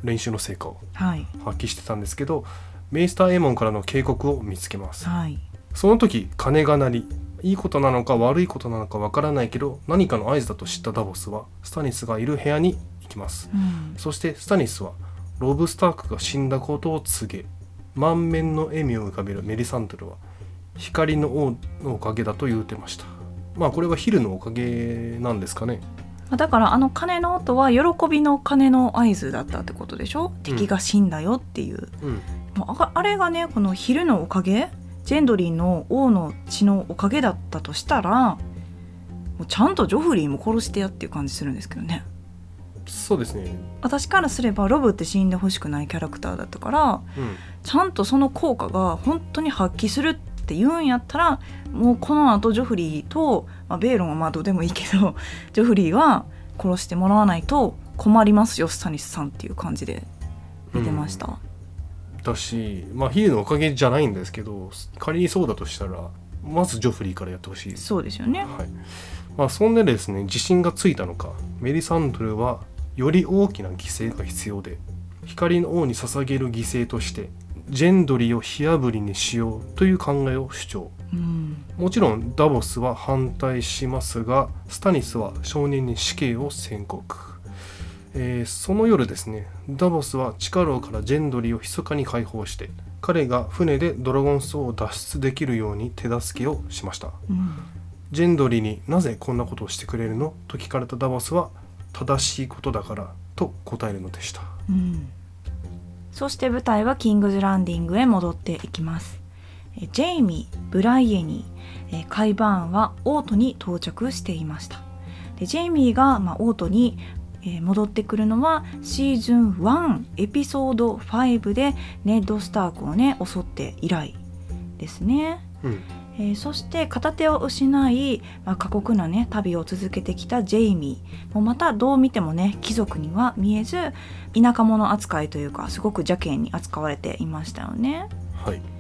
練習の成果をはい、発揮してたんですけどメイスターエーモンからの警告を見つけます。はい、その時鐘が鳴りいいことなのか悪いことなのかわからないけど何かの合図だと知ったダボスはスタニスがいる部屋に行きます。うん、そしてスタニスはロブ・スタークが死んだことを告げ満面の笑みを浮かべるメリサンドルは光の王のおかげだと言うてました。まあこれはヒルのおかげなんですかね。まあだからあの鐘の音は喜びの鐘の合図だったってことでしょ、敵が死んだよっていう。うん。もうああれがねこの昼のおかげジェンドリーの王の血のおかげだったとしたらもうちゃんとジョフリーも殺してやっていう感じするんですけどね。そうですね。私からすればロブって死んでほしくないキャラクターだったからうん。ちゃんとその効果が本当に発揮するって言うんやったらもうこの後ジョフリーと、まあ、ベイロンはまあどうでもいいけど [LAUGHS] ジョフリーは殺してもらわないと困りますよスタニスさんっていう感じで出てました、だしまあヒーのおかげじゃないんですけど仮にそうだとしたらまずジョフリーからやってほしい。そうですよね。はい。まあ、そんでですね自信がついたのか。メリサンドルはより大きな犠牲が必要で光の王に捧げる犠牲としてジェンドリを火あぶりにしようという考えを主張うん。もちろんダボスは反対しますがスタニスは少年に死刑を宣告、えーその夜ですねダボスは地下牢からジェンドリを密かに解放して彼が船でドラゴンス王を脱出できるように手助けをしました。うん。ジェンドリになぜこんなことをしてくれるの？と聞かれたダボスは正しいことだからと答えるのでした。うん。そして舞台はキングズランディングへ戻っていきます。えジェイミーブライエニーえカイバーンはオートに到着していました。でジェイミーが、まあ、オートにえー戻ってくるのはシーズン1エピソード5でネッド・スタークをね襲って以来ですね。うん。えーそして片手を失い、まあ、過酷なね旅を続けてきたジェイミーもまたどう見てもね貴族には見えず田舎者扱いというかすごく邪険に扱われていましたよね。はい。えー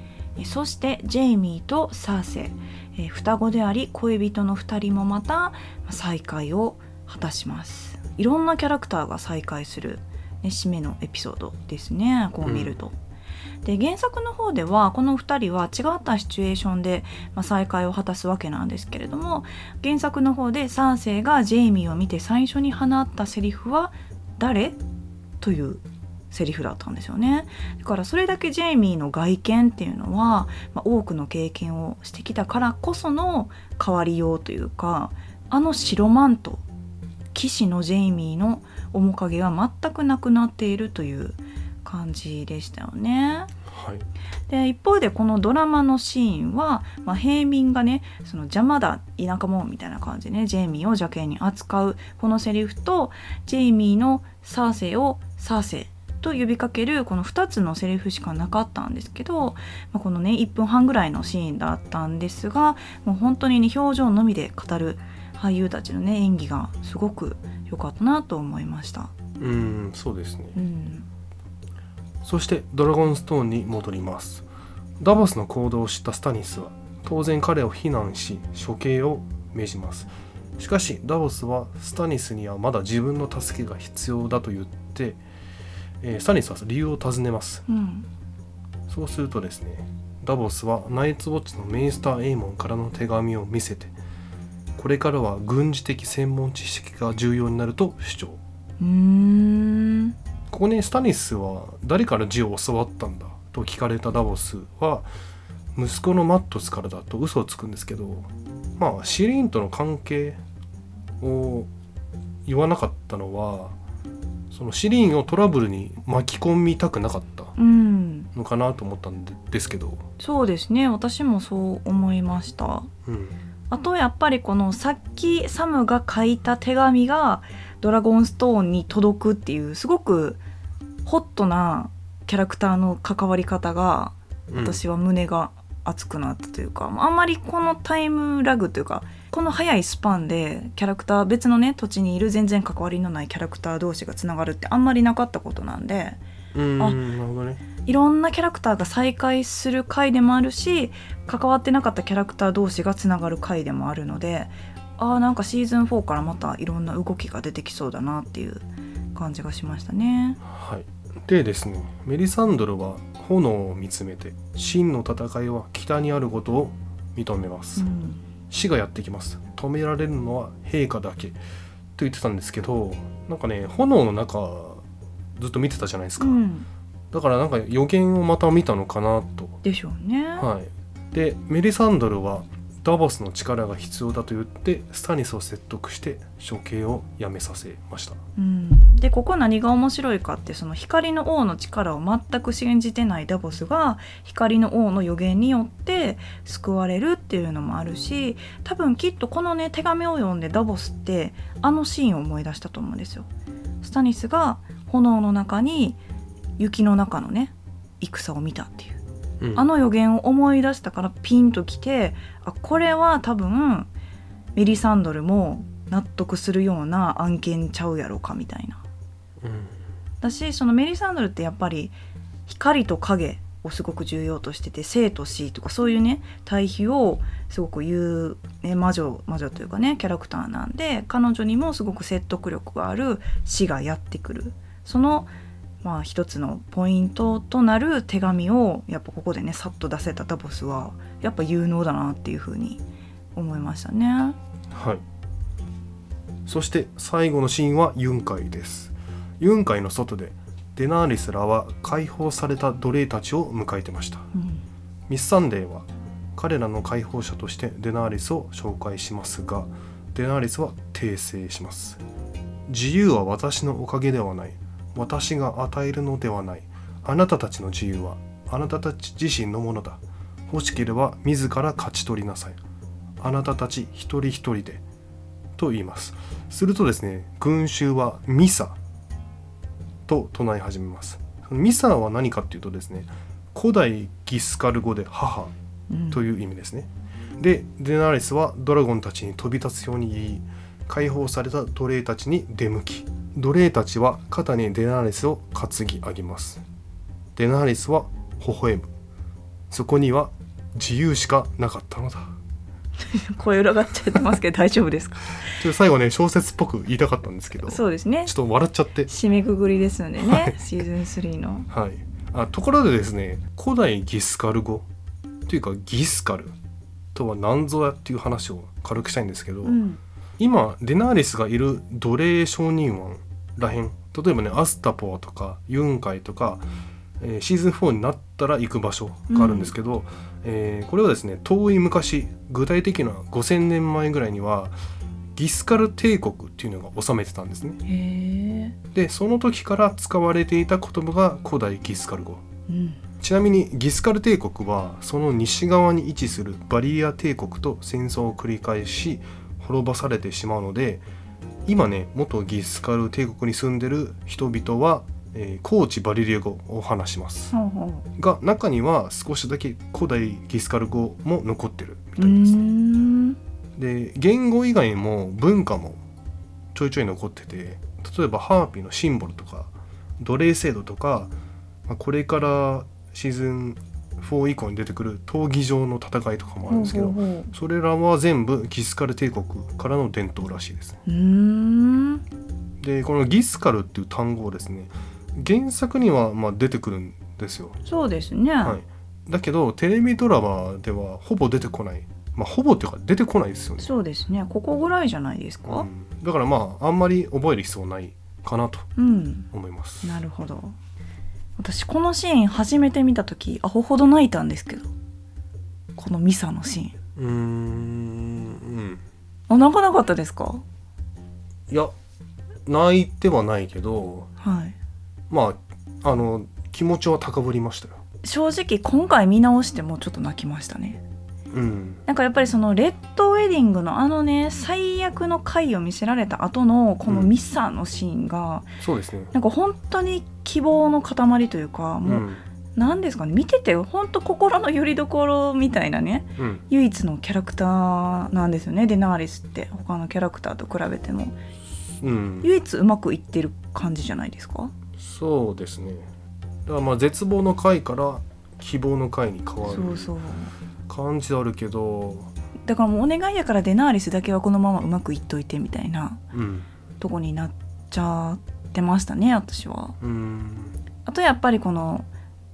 そしてジェイミーとサーセイ、えー双子であり恋人の2人もまたまあ再会を果たします。いろんなキャラクターが再会する、ね、締めのエピソードですねこう見ると。で原作の方ではこの2人は違ったシチュエーションで、まあ、再会を果たすわけなんですけれども原作の方でサーセイがジェイミーを見て最初に放ったセリフは「誰?」というセリフだったんですよねだからそれだけジェイミーの外見っていうのは、まあ、多くの経験をしてきたからこその変わりようというかあの白マント騎士のジェイミーの面影は全くなくなっているという感じでしたよね。はいで一方でこのドラマのシーンは、まあ、平民がねその邪魔だ田舎者みたいな感じでねジェイミーを邪険に扱うこのセリフとジェイミーのサーセイをサーセイと呼びかけるこの2つのセリフしかなかったんですけど、まあ、このね1分半ぐらいのシーンだったんですがもう本当にね表情のみで語る俳優たちのね演技がすごく良かったなと思いました。うんそうですね。うん。そしてドラゴンストーンに戻ります。ダボスの行動を知ったスタニスは当然彼を非難し処刑を命じます。しかしダボスはスタニスにはまだ自分の助けが必要だと言って、えースタニスは理由を尋ねます。うん。そうするとですねダボスはナイツウォッチのメイスター・エイモンからの手紙を見せてこれからは軍事的専門知識が重要になると主張。ここにスタニスは誰から字を教わったんだ？と聞かれたダボスは息子のマットスからだと嘘をつくんですけどまあシリーンとの関係を言わなかったのはそのシリーンをトラブルに巻き込みたくなかったうん。のかなと思ったんでですけど、そうですね。私もそう思いました。うん、あとやっぱりこのさっきサムが書いた手紙がドラゴンストーンに届くっていうすごくホットなキャラクターの関わり方がうん。私は胸が熱くなったというか、あんまりこのタイムラグというかこの早いスパンでキャラクター別のね土地にいる全然関わりのないキャラクター同士がつながるってあんまりなかったことなんでうんあいろんなキャラクターが再会する回でもあるし関わってなかったキャラクター同士がつながる回でもあるのであーなんかシーズン4からまたいろんな動きが出てきそうだなっていう感じがしましたね。はい。でですねメリサンドルは炎を見つめて真の戦いは北にあることを認めます、うん死がやってきます。止められるのは陛下だけと言ってたんですけどなんかね炎の中ずっと見てたじゃないですか、うん、だからなんか予言をまた見たのかなと。でしょうね。はい。でメリサンドルはダボスの力が必要だと言ってスタニスを説得して処刑をやめさせました。うん、でここ何が面白いかってその光の王の力を全く信じてないダボスが光の王の予言によって救われるっていうのもあるし多分きっとこのね手紙を読んでダボスってあのシーンを思い出したと思うんですよ。スタニスが炎の中に雪の中のね戦を見たっていう。うん。あの予言を思い出したからピンときてあこれは多分メリサンドルも納得するような案件ちゃうやろかみたいな。うん。だしそのメリサンドルってやっぱり光と影をすごく重要としてて生と死とかそういうね対比をすごく言う、ね、魔女魔女というかねキャラクターなんで彼女にもすごく説得力がある死がやってくる。そのまあ一つのポイントとなる手紙をやっぱここでねさっと出せたダボスはやっぱ有能だなっていうふうに思いましたね。はい。そして最後のシーンはユンカイです。ユンカイの外でデナーリスらは解放された奴隷たちを迎えてました。うん。ミスサンデーは彼らの解放者としてデナーリスを紹介しますがデナーリスは訂正します。自由は私のおかげではない私が与えるのではない。あなたたちの自由はあなたたち自身のものだ。欲しければ自ら勝ち取りなさい。あなたたち一人一人でと言います。するとですね群衆はミサと唱え始めます。ミサは何かっていうとですね古代ギスカル語で母うん。という意味ですね。でデナーレスはドラゴンたちに飛び立つように言い解放された奴隷たちに出向き奴隷たちは肩にデナーレスを担ぎ上げます。デナーレスは微笑む。そこには自由しかなかったのだ。[LAUGHS] 声裏がっちゃってますけど [LAUGHS] 大丈夫ですか？ちょっと最後ね小説っぽく言いたかったんですけどちょそうですねっと笑っちゃって。締めくくりですのでね、はいシーズン3のはい、あところでですね古代ギスカル語というかギスカルとは何ぞやっていう話を軽くしたいんですけど、うん今デナーリスがいる奴隷商人湾らへん例えばねアスタポアとかユンカイとか、えーシーズン4になったら行く場所があるんですけど、えーこれはですね遠い昔具体的な5,000年前ぐらいにはギスカル帝国っていうのが治めてたんですね。でその時から使われていた言葉が古代ギスカル語。うん、ちなみにギスカル帝国はその西側に位置するバリア帝国と戦争を繰り返し滅ぼされてしまうので今ね元ギスカル帝国に住んでる人々は、えー、高地バリリア語を話します。ほうほが中には少しだけ古代ギスカル語も残ってるみたいです、ん。で言語以外も文化もちょいちょい残ってて例えばハーピーのシンボルとか奴隷制度とか、まあ、これからシーズン4以降に出てくる闘技場の戦いとかもあるんですけどほうほうほそれらは全部ギスカル帝国からの伝統らしいですううーん。でこのギスカルっていう単語をですね原作にはまあ出てくるんですよ、そうですね、はい、だけどテレビドラマではほぼ出てこない。まあほぼっていうか出てこないですよね。そうですね。ここぐらいじゃないですか？うん。だからまああんまり覚える必要ないかなとうん、思います。なるほど私このシーン初めて見た時アホほど泣いたんですけど。このミサのシーン。うーんうん。あ泣かなかったですか？いや泣いてはないけどはい。まああの気持ちは高ぶりましたよ。正直今回見直してもちょっと泣きましたねうん。なんかやっぱりそのレッドウェディングのあのね最悪の回を見せられた後のこのミサのシーンが、そうですね。なんか本当に希望の塊というかうもう、んなんですかね見てて本当心の拠り所みたいなねうん。唯一のキャラクターなんですよね。デナーリスって他のキャラクターと比べても。うん。唯一うまくいってる感じじゃないですか？そうですね。だからまあ絶望の回から希望の回に変わる。そうそう感じはあるけどだからもうお願いやからデナーリスだけはこのままうまくいっといてみたいなうんとこになっちゃってましたね私は。うんあとやっぱりこの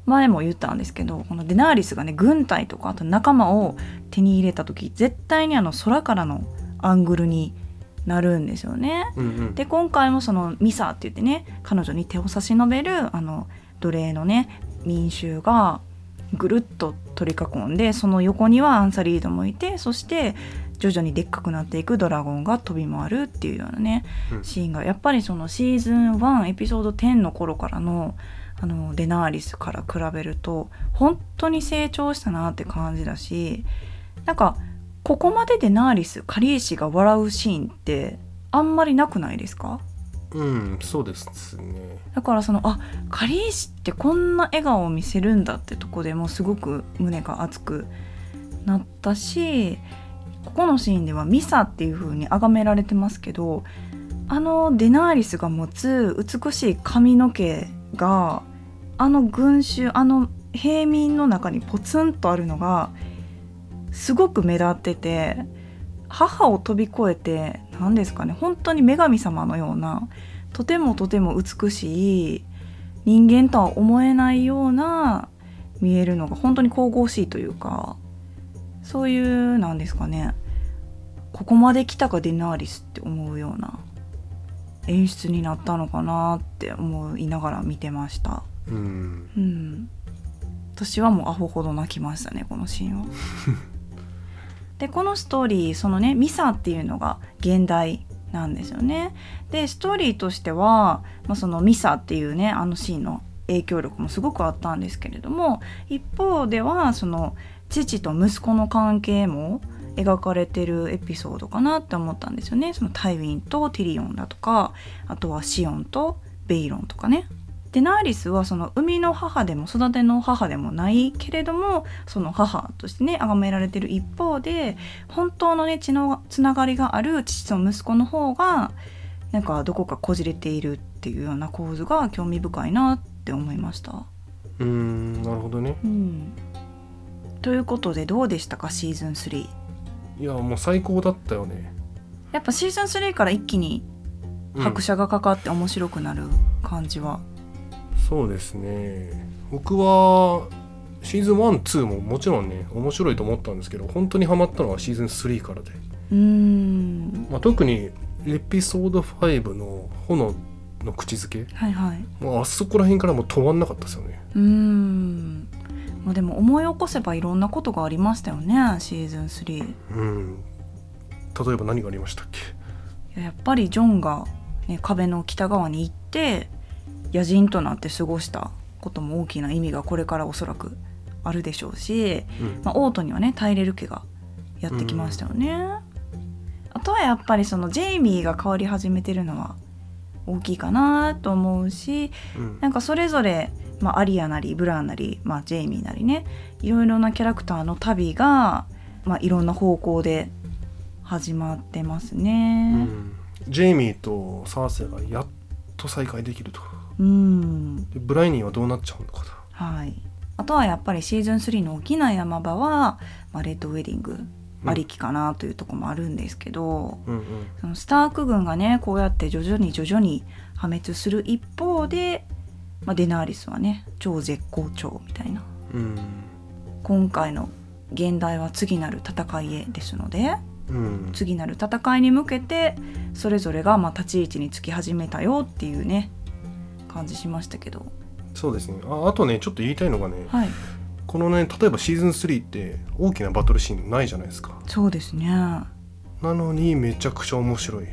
前も言ったんですけどこのデナーリスがね軍隊とかあと仲間を手に入れた時絶対にあの空からのアングルになるんですよね。うんうんで今回もそのミサって言ってね彼女に手を差し伸べるあの奴隷のね民衆がぐるっと取り囲んでその横にはアンサリードもいてそして徐々にでっかくなっていくドラゴンが飛び回るっていうようなねうん。シーンがやっぱりそのシーズン1エピソード10の頃からのあのデナーリスから比べると本当に成長したなって感じだしなんかここまでデナーリスカリーシが笑うシーンってあんまりなくないですか？うんそうですね。だからそのあカリーシってこんな笑顔を見せるんだってとこでもすごく胸が熱くなったしここのシーンではミサっていう風に崇められてますけどあのデナーリスが持つ美しい髪の毛があの群衆あの平民の中にポツンとあるのがすごく目立ってて母を飛び越えて何ですかね。本当に女神様のようなとてもとても美しい人間とは思えないような見えるのが本当に神々しいというかそういうなんですかね。ここまで来たかデナーリスって思うような演出になったのかなって思いながら見てました。うん。うん。私はもうアホほど泣きましたねこのシーンは [LAUGHS] でこのストーリーそのねミサっていうのが現代なんですよね。でストーリーとしては、まあ、そのミサっていうねあのシーンの影響力もすごくあったんですけれども一方ではその父と息子の関係も描かれてるエピソードかなって思ったんですよね。そのタイウィンとティリオンだとかあとはシオンとベイロンとかね。でナーリスはその生みの母でも育ての母でもないけれどもその母としてね崇められてる一方で本当のね血のつながりがある父と息子の方がなんかどこかこじれているっていうような構図が興味深いなって思いました。うんなるほどね。うん、ということでどうでしたか？シーズン3。いやもう最高だったよね。やっぱシーズン3から一気にうん拍車がかかって面白くなる感じは、そうですね。僕はシーズン12ももちろんね面白いと思ったんですけど本当にハマったのはシーズン3からで、うーん。まあ、特にエピソード5の炎の口づけ。はいはい。もうあそこら辺からもう止まんなかったですよね。うーん。まあでも思い起こせばいろんなことがありましたよねシーズン3いうん。例えば何がありましたっけ？ややっぱりジョンが、ね、壁の北側に行って野人となって過ごしたことも大きな意味がこれからおそらくあるでしょうし、うん。まあ、オートにはねタイレル家がやってきましたよね、あとはやっぱりそのジェイミーが変わり始めてるのは大きいかなと思うしうん。なんかそれぞれ、まあ、アリアなりブラーンなり、まあ、ジェイミーなりねいろいろなキャラクターの旅が、まあ、いろんな方向で始まってますうね。ん。ジェイミーとサーセイがやっと再会できるとうん、でブライニーはどうなっちゃうのかとはい、あとはやっぱりシーズン3の大きな山場は、まあ、レッドウェディングありきかなというところもあるんですけど、うんうん。そのスターク軍がねこうやって徐々に徐々に破滅する一方で、まあ、デナーリスはね超絶好調みたいな。うん。今回の現代は次なる戦いへですのでうん。次なる戦いに向けてそれぞれがまあ立ち位置につき始めたよっていうね感じしましたけど。そうですね。ああとねちょっと言いたいのがねはい。このね例えばシーズン3って大きなバトルシーンないじゃないですか。そうですね。なのにめちゃくちゃ面白い。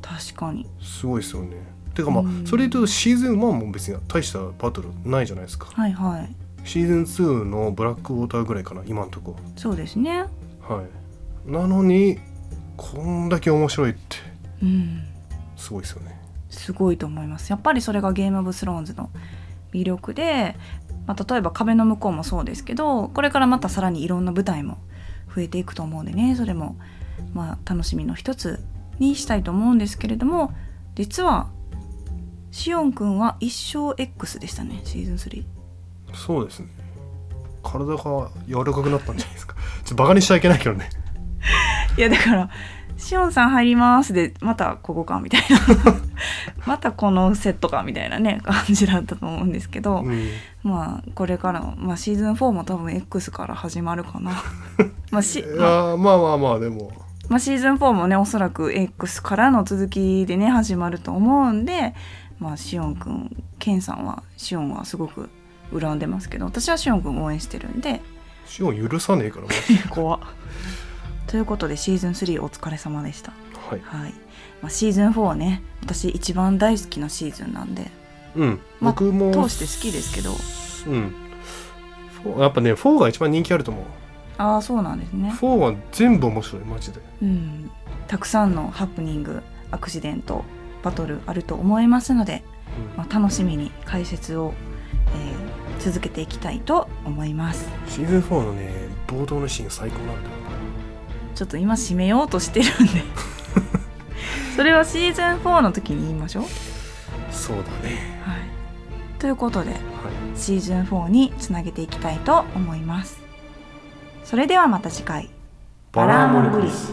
確かに。すごいですよね。てかまあうん。それで言うとシーズン1も別に大したバトルないじゃないですか。はいはい。シーズン2のブラックウォーターぐらいかな今んとこ。そうですね。はい。なのにこんだけ面白いってうん。すごいですよねすごいと思います。やっぱりそれがゲームオブスローンズの魅力で、まあ、例えば壁の向こうもそうですけどこれからまたさらにいろんな舞台も増えていくと思うんでね。それもまあ楽しみの一つにしたいと思うんですけれども実はシオンくんは一生 X でしたね。シーズン3そうですね。体が柔らかくなったんじゃないですか。ちょっとバカにしちゃいけないけどね。[LAUGHS] いやだから「シオンさん入ります」でまたここかみたいな。[LAUGHS] またこのセットかみたいなね感じだったと思うんですけど、うん。まあこれからの、まあ、シーズン4も多分 X から始まるかな。[LAUGHS] まあし、まあーまあまあまあでも。まあ、シーズン4もねおそらく X からの続きでね始まると思うんでまあシオンくんケンさんはシオンはすごく恨んでますけど私はシオンくん応援してるんで。シオン許さねえからマジで。[LAUGHS] 怖っということでシーズン3お疲れ様でした。はい。はい、まあ、シーズン4ね私一番大好きなシーズンなんで。うん。まあ僕も通して好きですけど。うん。やっぱね4が一番人気あると思う。ああそうなんですね。4は全部面白いマジで。うん。たくさんのハプニングアクシデントバトルあると思いますので、うん。まあ、楽しみに解説を、えー続けていきたいと思います。シーズン4のね冒頭のシーン最高なんだよちょっと今締めようとしてるんで。[LAUGHS] それはシーズン4の時に言いましょう。そうだね。はい。ということではい。シーズン4につなげていきたいと思います。それではまた次回。バラーモリクリス